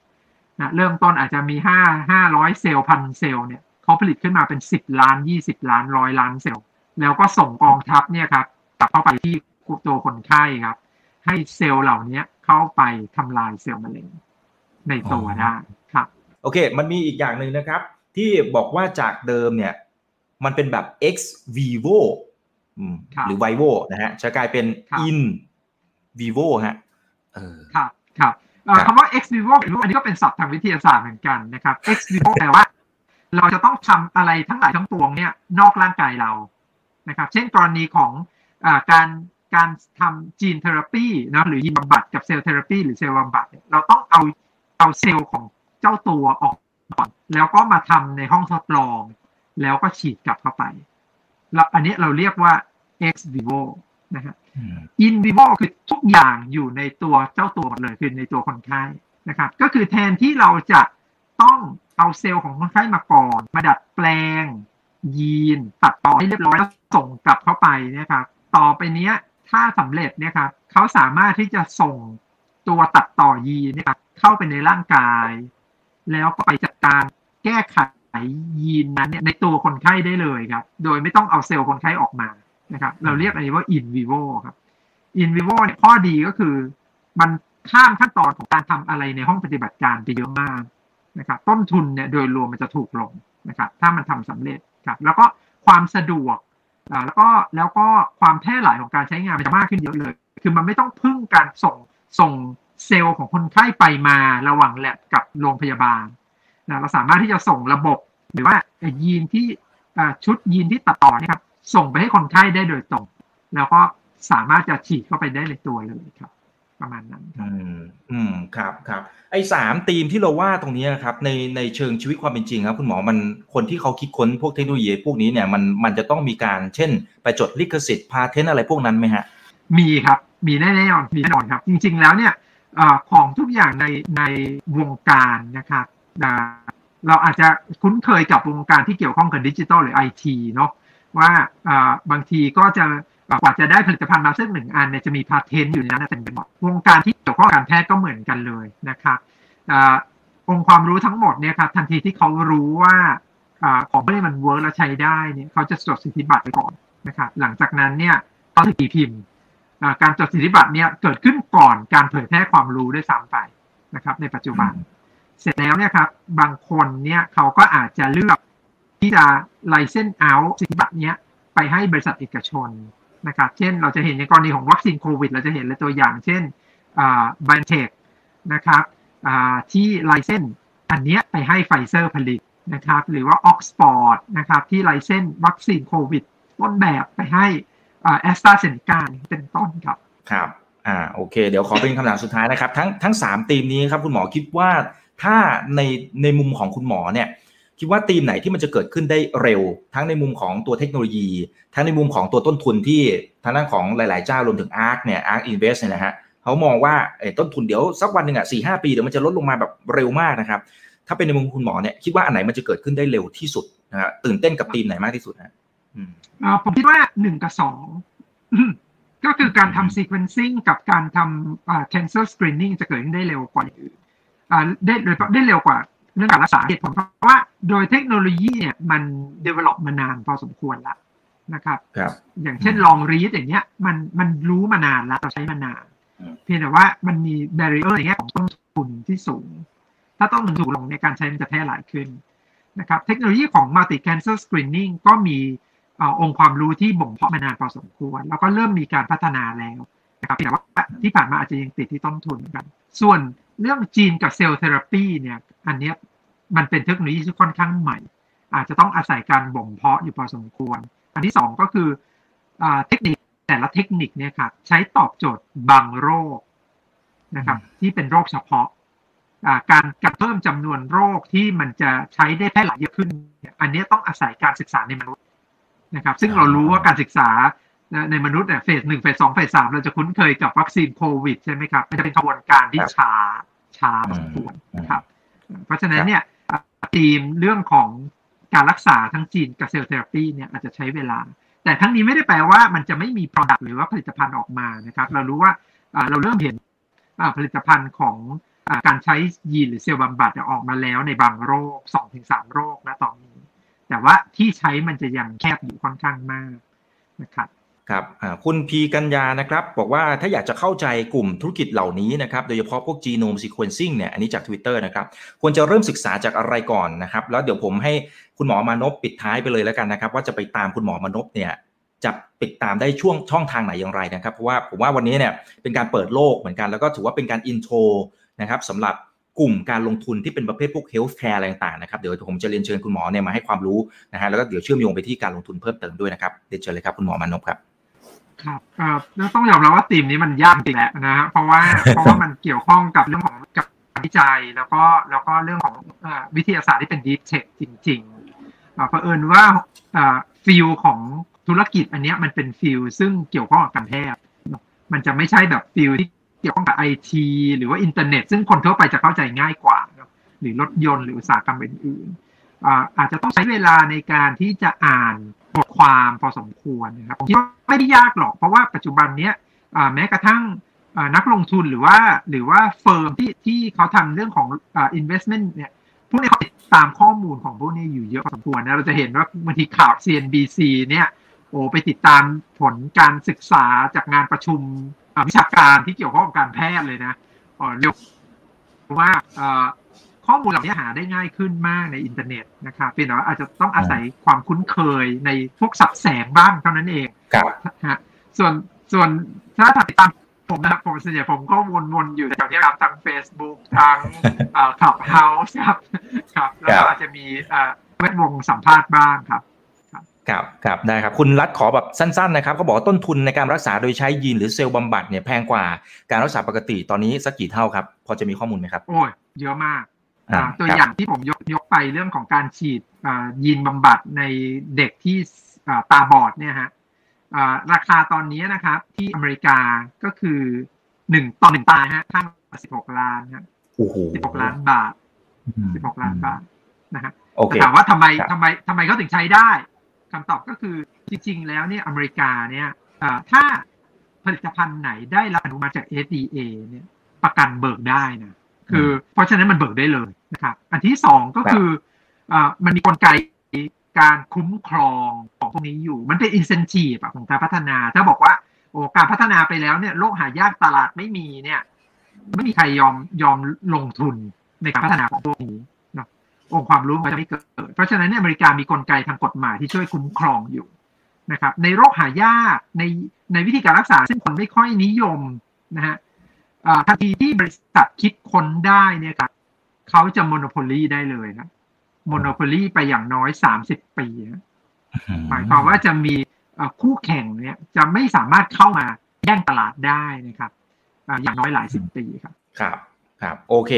นะเริ่มต้นอาจจะมีห้าห้าร้อยเซลล์พันเซลล์เนี่ยเขาผลิตขึ้นมาเป็นสิบล้านยี่สิบล้านร้อยล้านเซลล์แล้วก็ส่งกองทัพเนี่ยครับกลับเข้าไปที่ตัวคนไข้ครับ ให้เซลล์เหล่านี้เข้าไปทำลายเซลล์มะเร็งในตัวได้ครับโอเค มันมีอีกอย่างหนึ่งนะครับ ที่บอกว่าจากเดิมเนี่ย มันเป็นแบบ ex vivo หรือ vivo นะฮะจะกลายเป็น in vivo ฮะครับครับ คำว่า ex vivo อันนี้ก็เป็นศัพท์ทางวิทยาศาสตร์เหมือนกันนะครับ ex vivo แปลว่า เราจะต้องทำอะไรทั้งหลายทั้งปวงเนี่ยนอกร่างกายเรานะครับ เช่นกรณีของอการการทำจีนเทอราปีนะหรือยีนบำบัดกับเซลล์เทอราปีหรือเซลล์บำบัดเราต้องเอาเอาเซลล์ของเจ้าตัวออกก่อนแล้วก็มาทำในห้องทดลอง แล้วก็ฉีดกลับเข้าไปแล้วอันนี้เราเรียกว่า ex vivo นะฮะ in vivo คือทุกอย่างอยู่ในตัวเจ้าตัวหมดเลยคือในตัวคนไข้นะครับ ก็คือแทนที่เราจะต้องเอาเซลล์ของคนไข้มาก่อน มาดัดแปลง ยีน ตัดต่อให้เรียบร้อยแล้วส่งกลับเข้าไปนะครับ ต่อไปเนี้ยถ้าสำเร็จเนี่ยครับเขาสามารถที่จะส่งตัวตัดต่อยีนเนี่ยเข้าไปในร่างกาย แล้วก็ไปจัดการแก้ไขยีนนั้นเนี่ยในตัวคนไข้ได้เลยครับ โดยไม่ต้องเอาเซลล์คนไข้ออกมา นะครับ เราเรียกอันนี้ว่า in vivo ครับ in vivo เนี่ยข้อดีก็คือ มันข้ามขั้นตอนของการทำอะไรในห้องปฏิบัติการไปเยอะมากนะครับ ต้นทุนเนี่ยโดยรวมมันจะถูกลงนะครับ ถ้ามันทำสำเร็จครับ แล้วก็ความสะดวกแล้วก็แล้วก็ความแพร่หลายของการใช้งานมันจะมากขึ้นเยอะเลย คือมันไม่ต้องพึ่งการส่งส่งเซลล์ของคนไข้ไปมาระหว่างแลบกับโรงพยาบาลนะเราสามารถที่จะส่งระบบ หรือว่ายีนที่ชุดยีนที่ตัดต่อนี่ครับ ส่งไปให้คนไข้ได้โดยตรง แล้วก็สามารถจะฉีดเข้าไปได้ในตัวเลยครับ ประมาณนั้น อืมอืมครับครับไอ้สามธีมที่เราว่าตรงนี้ครับในในเชิงชีวิตความเป็นจริงครับ คุณหมอมันคนที่เขาคิดค้นพวกเทคโนโลยีพวกนี้เนี่ยมันมันจะต้องมีการเช่น ไปจดลิขสิทธิ์พาเทนอะไรพวกนั้นไหมฮะ มีครับ มีแน่แน่นอนมีแน่นอนครับ จริง ๆ แล้วเนี่ยของทุกอย่างในในวงการนะครับเราอาจจะคุ้นเคยกับวงการที่เกี่ยวข้องกับดิจิทัลหรือไอทีเนาะ ว่าบางทีก็จะกว่าจะได้ผลิตภัณฑ์มาสักหนึ่งอันเนี่ยจะมีพาเทนต์อยู่ในนั้นเต็มไปหมดวงการที่เกี่ยวข้องกับการแพทย์ก็เหมือนกันเลยนะครับองค์ความรู้ทั้งหมดเนี่ยครับทันทีที่เขารู้ว่าของไม่ได้มัน work แล้วใช้ได้เนี่ยเขาจะจดสิทธิบัตรไปก่อนนะครับหลังจากนั้นเนี่ยเขาจะตีพิมพ์การจดสิทธิบัตรเนี่ยเกิดขึ้นก่อนการเผยแพร่ความรู้ด้วยซ้ำไปนะครับในปัจจุบัน เสร็จแล้วเนี่ยครับบางคนเนี่ยเขาก็อาจจะเลือก ที่จะ license เอาสิทธิบัตรเนี้ยไปให้บริษัทเอกชนนะครับ เช่นเราจะเห็นในกรณีของวัคซีนโควิด เราจะเห็นเลยตัวอย่าง เช่นBioNTech นะครับที่ license อันเนี้ยไปให้ไฟเซอร์ผลิตนะครับ หรือว่าออกซฟอร์ดนะครับที่ license วัคซีนโควิด ต้นแบบไปให้แอสตราเซเนกาเป็นต้นครับ ครับอ่าโอเค เดี๋ยวขอเป็นคำถามสุดท้ายนะครับ ทั้งทั้งสามธีมนี้ครับคุณหมอคิดว่าถ้าในในมุมของคุณหมอเนี่ย คิดว่าธีมไหนที่มันจะเกิดขึ้นได้เร็ว ทั้งในมุมของตัวเทคโนโลยี ทั้งในมุมของตัวต้นทุนที่ทางด้านของหลาย ๆ เจ้ารวมถึง ARK เนี่ย ARK Invest เนี่ยนะฮะเขามองว่าต้นทุนเดี๋ยวสักวันหนึ่งอะสี่ห้าปีเดี๋ยวมันจะลดลงมาแบบเร็วมากนะครับถ้าเป็นในมุมคุณหมอเนี่ยคิดว่าอันไหนมันจะเกิดขึ้นได้เร็วที่สุดนะฮะตื่นเต้นกับธีมไหนมากที่สุดนะผมคิดว่าหนึ่งกับสองก็คือการทำ sequencing กับการทำ cancer screening จะเกิดขึ้นได้เร็วกว่าได้ได้เร็วกว่า เรื่องการรักษาเหตุผลเพราะว่าโดยเทคโนโลยีเนี่ยมัน develop มานานพอสมควรแล้วนะครับครับ อย่างเช่นลองรีดอย่างเงี้ยมันมันรู้มานานแล้วเราใช้มานานอืมเพียงแต่ว่ามันมี barrier ในแง่ของต้นทุนที่สูง ถ้าต้นทุนสูงลงในการใช้มันจะแพร่หลายขึ้นนะครับ เทคโนโลยีของ multi cancer screening ก็มีเอ่อองค์ความรู้ที่บ่มเพาะมานานพอสมควร แล้วก็เริ่มมีการพัฒนาแล้วนะครับแต่ว่าที่ผ่านมาอาจจะยังติดที่ต้นทุนเหมือนกัน ส่วนเรื่องจีนกับเซลล์เทอราปีเนี่ย อันเนี้ยมันเป็นเทคโนโลยีที่ค่อนข้างใหม่ อาจจะต้องอาศัยการบ่มเพาะอยู่พอสมควร อันที่สองก็คืออาเทคนิคแต่ละเทคนิคเนี่ยครับใช้ตอบโจทย์บางโรคนะครับที่เป็นโรคเฉพาะอ่าการการเพิ่มจำนวนโรคที่มันจะใช้ได้แพร่หลายเยอะขึ้นเนี่ยอันเนี้ยต้องอาศัยการศึกษาในมนุษย์นะครับ ซึ่งเรารู้ว่าการศึกษาในมนุษย์เนี่ยเฟสหนึ่งเฟสสองเฟสสามเราจะคุ้นเคยกับวัคซีนโควิดใช่ไหมครับ มันจะเป็นกระบวนการที่ช้าช้าพอสมควรนะครับ เพราะฉะนั้นเนี่ยทีมเรื่องของการรักษาทั้งจีนกับเซลล์เทอราปีเนี่ยอาจจะใช้เวลา แต่ทั้งนี้ไม่ได้แปลว่ามันจะไม่มี product หรือว่าผลิตภัณฑ์ออกมานะครับ เรารู้ว่าอ่าเราเริ่มเห็นอ่าผลิตภัณฑ์ของอาการใช้ยีนหรือเซลล์บำบัดเนี่ยออกมาแล้วในบางโรค2อถึงสโรคนะตอนนี้ แต่ว่าที่ใช้มันจะยังแคบอยู่ค่อนข้างมากนะครับ ครับคุณพีกัญญานะครับ บอกว่าถ้าอยากจะเข้าใจกลุ่มธุรกิจเหล่านี้นะครับ โดยเฉพาะพวก genome sequencing เนี่ยอันนี้จาก Twitter นะครับ ควรจะเริ่มศึกษาจากอะไรก่อนนะครับ แล้วเดี๋ยวผมให้คุณหมอมานพปิดท้ายไปเลยแล้วกันนะครับ ว่าจะไปตามคุณหมอมานพเนี่ยจะติดตามได้ช่วงช่องทางไหนอย่างไรนะครับ เพราะว่าผมว่าวันนี้เนี่ยเป็นการเปิดโลกเหมือนกัน แล้วก็ถือว่าเป็นการ intro นะครับสำหรับกลุ่มการลงทุนที่เป็นประเภทพวก healthcare อะไรต่างๆนะครับ เดี๋ยวผมจะเรียนเชิญคุณหมอเนี่ยมาให้ความรู้นะฮะแล้วก็เดี๋ยวเชื่อมโยงไปที่การลงทุนเพิ่มเติมด้วยนะครับเดี๋ยวเชิญเลยครับคุณหมอมานพครับ ครับครับแล้วต้องยอมรับว่าธีมนี้มันยากจริงแหละนะฮะเพราะว่าเพราะว่ามันเกี่ยวข้องกับเรื่องของการวิจัยแล้วก็แล้วก็เรื่องของเอ่อวิทยาศาสตร์ที่เป็น deep tech จริงๆอ่าเผอิญว่า field ของธุรกิจอันเนี้ยมันเป็น field ซึ่งเกี่ยวข้องกับการแพทย์มันจะไม่ใช่แบบ field ที่เกี่ยวข้องกับไอทีหรือว่าอินเทอร์เน็ต ซึ่งคนทั่วไปจะเข้าใจง่ายกว่าเนอะหรือรถยนต์หรืออุตสาหกรรมอื่นๆอ่าอาจจะต้องใช้เวลาในการที่จะอ่าน บทความพอสมควรนะครับผมคิดว่าไม่ได้ยากหรอก เพราะว่าปัจจุบันเนี้ยแม้กระทั่งนักลงทุนหรือว่าหรือว่า firm ที่ที่เขาทำเรื่องของอ่า investment เนี่ยพวกนี้เขาติดตามข้อมูลของพวกนี้อยู่เยอะพอสมควรนะเราจะเห็นว่าบางทีข่าว CNBC เนี่ยโอ้ไปติดตามผลการศึกษาจากงานประชุมวิชาการที่เกี่ยวข้องกับการแพทย์เลยนะอ๋อเรียกว่า ข้อมูลเหล่านี้หาได้ง่ายขึ้นมากในอินเทอร์เน็ตนะครับเพียงแต่ว่าอาจจะต้องอาศัยความคุ้นเคยในพวกสับแสงบ้างเท่านั้นเองครับฮะส่วนส่วนถ้าติดตามผมนะครับผมส่วนใหญ่ผมก็วนๆอยู่แถวนี้ครับทั้ง Facebook ทั้งคลับเฮาส์ครับครับ แล้วก็อาจจะมีเอ่อแวดวงสัมภาษณ์บ้างครับครับครับได้ครับคุณรัฐขอแบบสั้นๆนะครับเขาบอกว่าต้นทุนในการรักษาโดยใช้ยีนหรือเซลล์บำบัดเนี่ยแพงกว่าการรักษาปกติตอนนี้สักกี่เท่าครับ พอจะมีข้อมูลไหมครับ โอ้ยเยอะมากอ่าอ่า ตัวครับอย่างที่ผมยกยกไปเรื่องของการฉีดอ่ายีนบำบัดในเด็กที่อ่าตาบอดเนี่ยฮะอ่าราคาตอนนี้นะครับ ที่อเมริกาก็คือหนึ่งต่อหนึ่งตาฮะข้างสิบหกล้านฮะโอ้โหสิบหกล้านบาทอืมสิบหกล้านบาทนะฮะโอเคแต่ถามว่าทำไมครับทำไมทำไมเขาถึงใช้ได้คำตอบก็คือจริง ๆ แล้วเนี่ยอเมริกาเนี่ยอ่าถ้าผลิตภัณฑ์ไหนได้รับอนุมัติจาก FDA เนี่ยประกันเบิกได้นะ คือเพราะฉะนั้นมันเบิกได้เลยนะครับ อันที่สองก็คืออ่ามันมีกลไกการคุ้มครองของพวกนี้อยู่ มันเป็นอินเซนティブของการพัฒนา ถ้าบอกว่าโอ้การพัฒนาไปแล้วเนี่ยโลกหายากตลาดไม่มีเนี่ย ไม่มีใครยอมยอมลงทุนในการพัฒนาของพวกนี้เนาะองค์ความรู้มันจะไม่เกิด เพราะฉะนั้นเนี่ยอเมริกามีกลไกทางกฎหมายที่ช่วยคุ้มครองอยู่นะครับ ในโรคหายากในในวิธีการรักษาซึ่งคนไม่ค่อยนิยมนะฮะ อ่า ทันทีที่บริษัทคิดค้นได้เนี่ยครับเขาจะ monopoly ได้เลยนะ monopoly ไปอย่างน้อยสามสิบปีนะหมายความว่าจะมีเอ่อคู่แข่งเนี่ยจะไม่สามารถเข้ามาแย่งตลาดได้นะครับอ่าอย่างน้อยหลายสิบปีครับ ครับ ครับ โอเค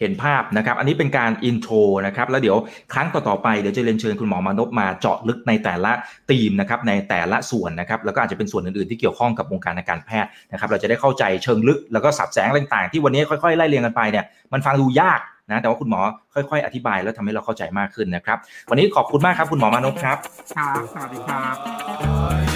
เห็นภาพนะครับ อันนี้เป็นการ intro นะครับ แล้วเดี๋ยวครั้งต่อๆไปเดี๋ยวจะเรียนเชิญคุณหมอมานพมาเจาะลึกในแต่ละธีมนะครับในแต่ละส่วนนะครับ แล้วก็อาจจะเป็นส่วนอื่นๆที่เกี่ยวข้องกับวงการทางการแพทย์นะครับ เราจะได้เข้าใจเชิงลึกแล้วก็สับแสงต่างๆ ที่วันนี้ค่อยๆไล่เรียงกันไปเนี่ยมันฟังดูยากนะแต่ว่าคุณหมอค่อย ๆ อธิบายแล้วทำให้เราเข้าใจมากขึ้นนะครับ วันนี้ขอบคุณมากครับคุณหมอมานพครับครับสวัสดีครับ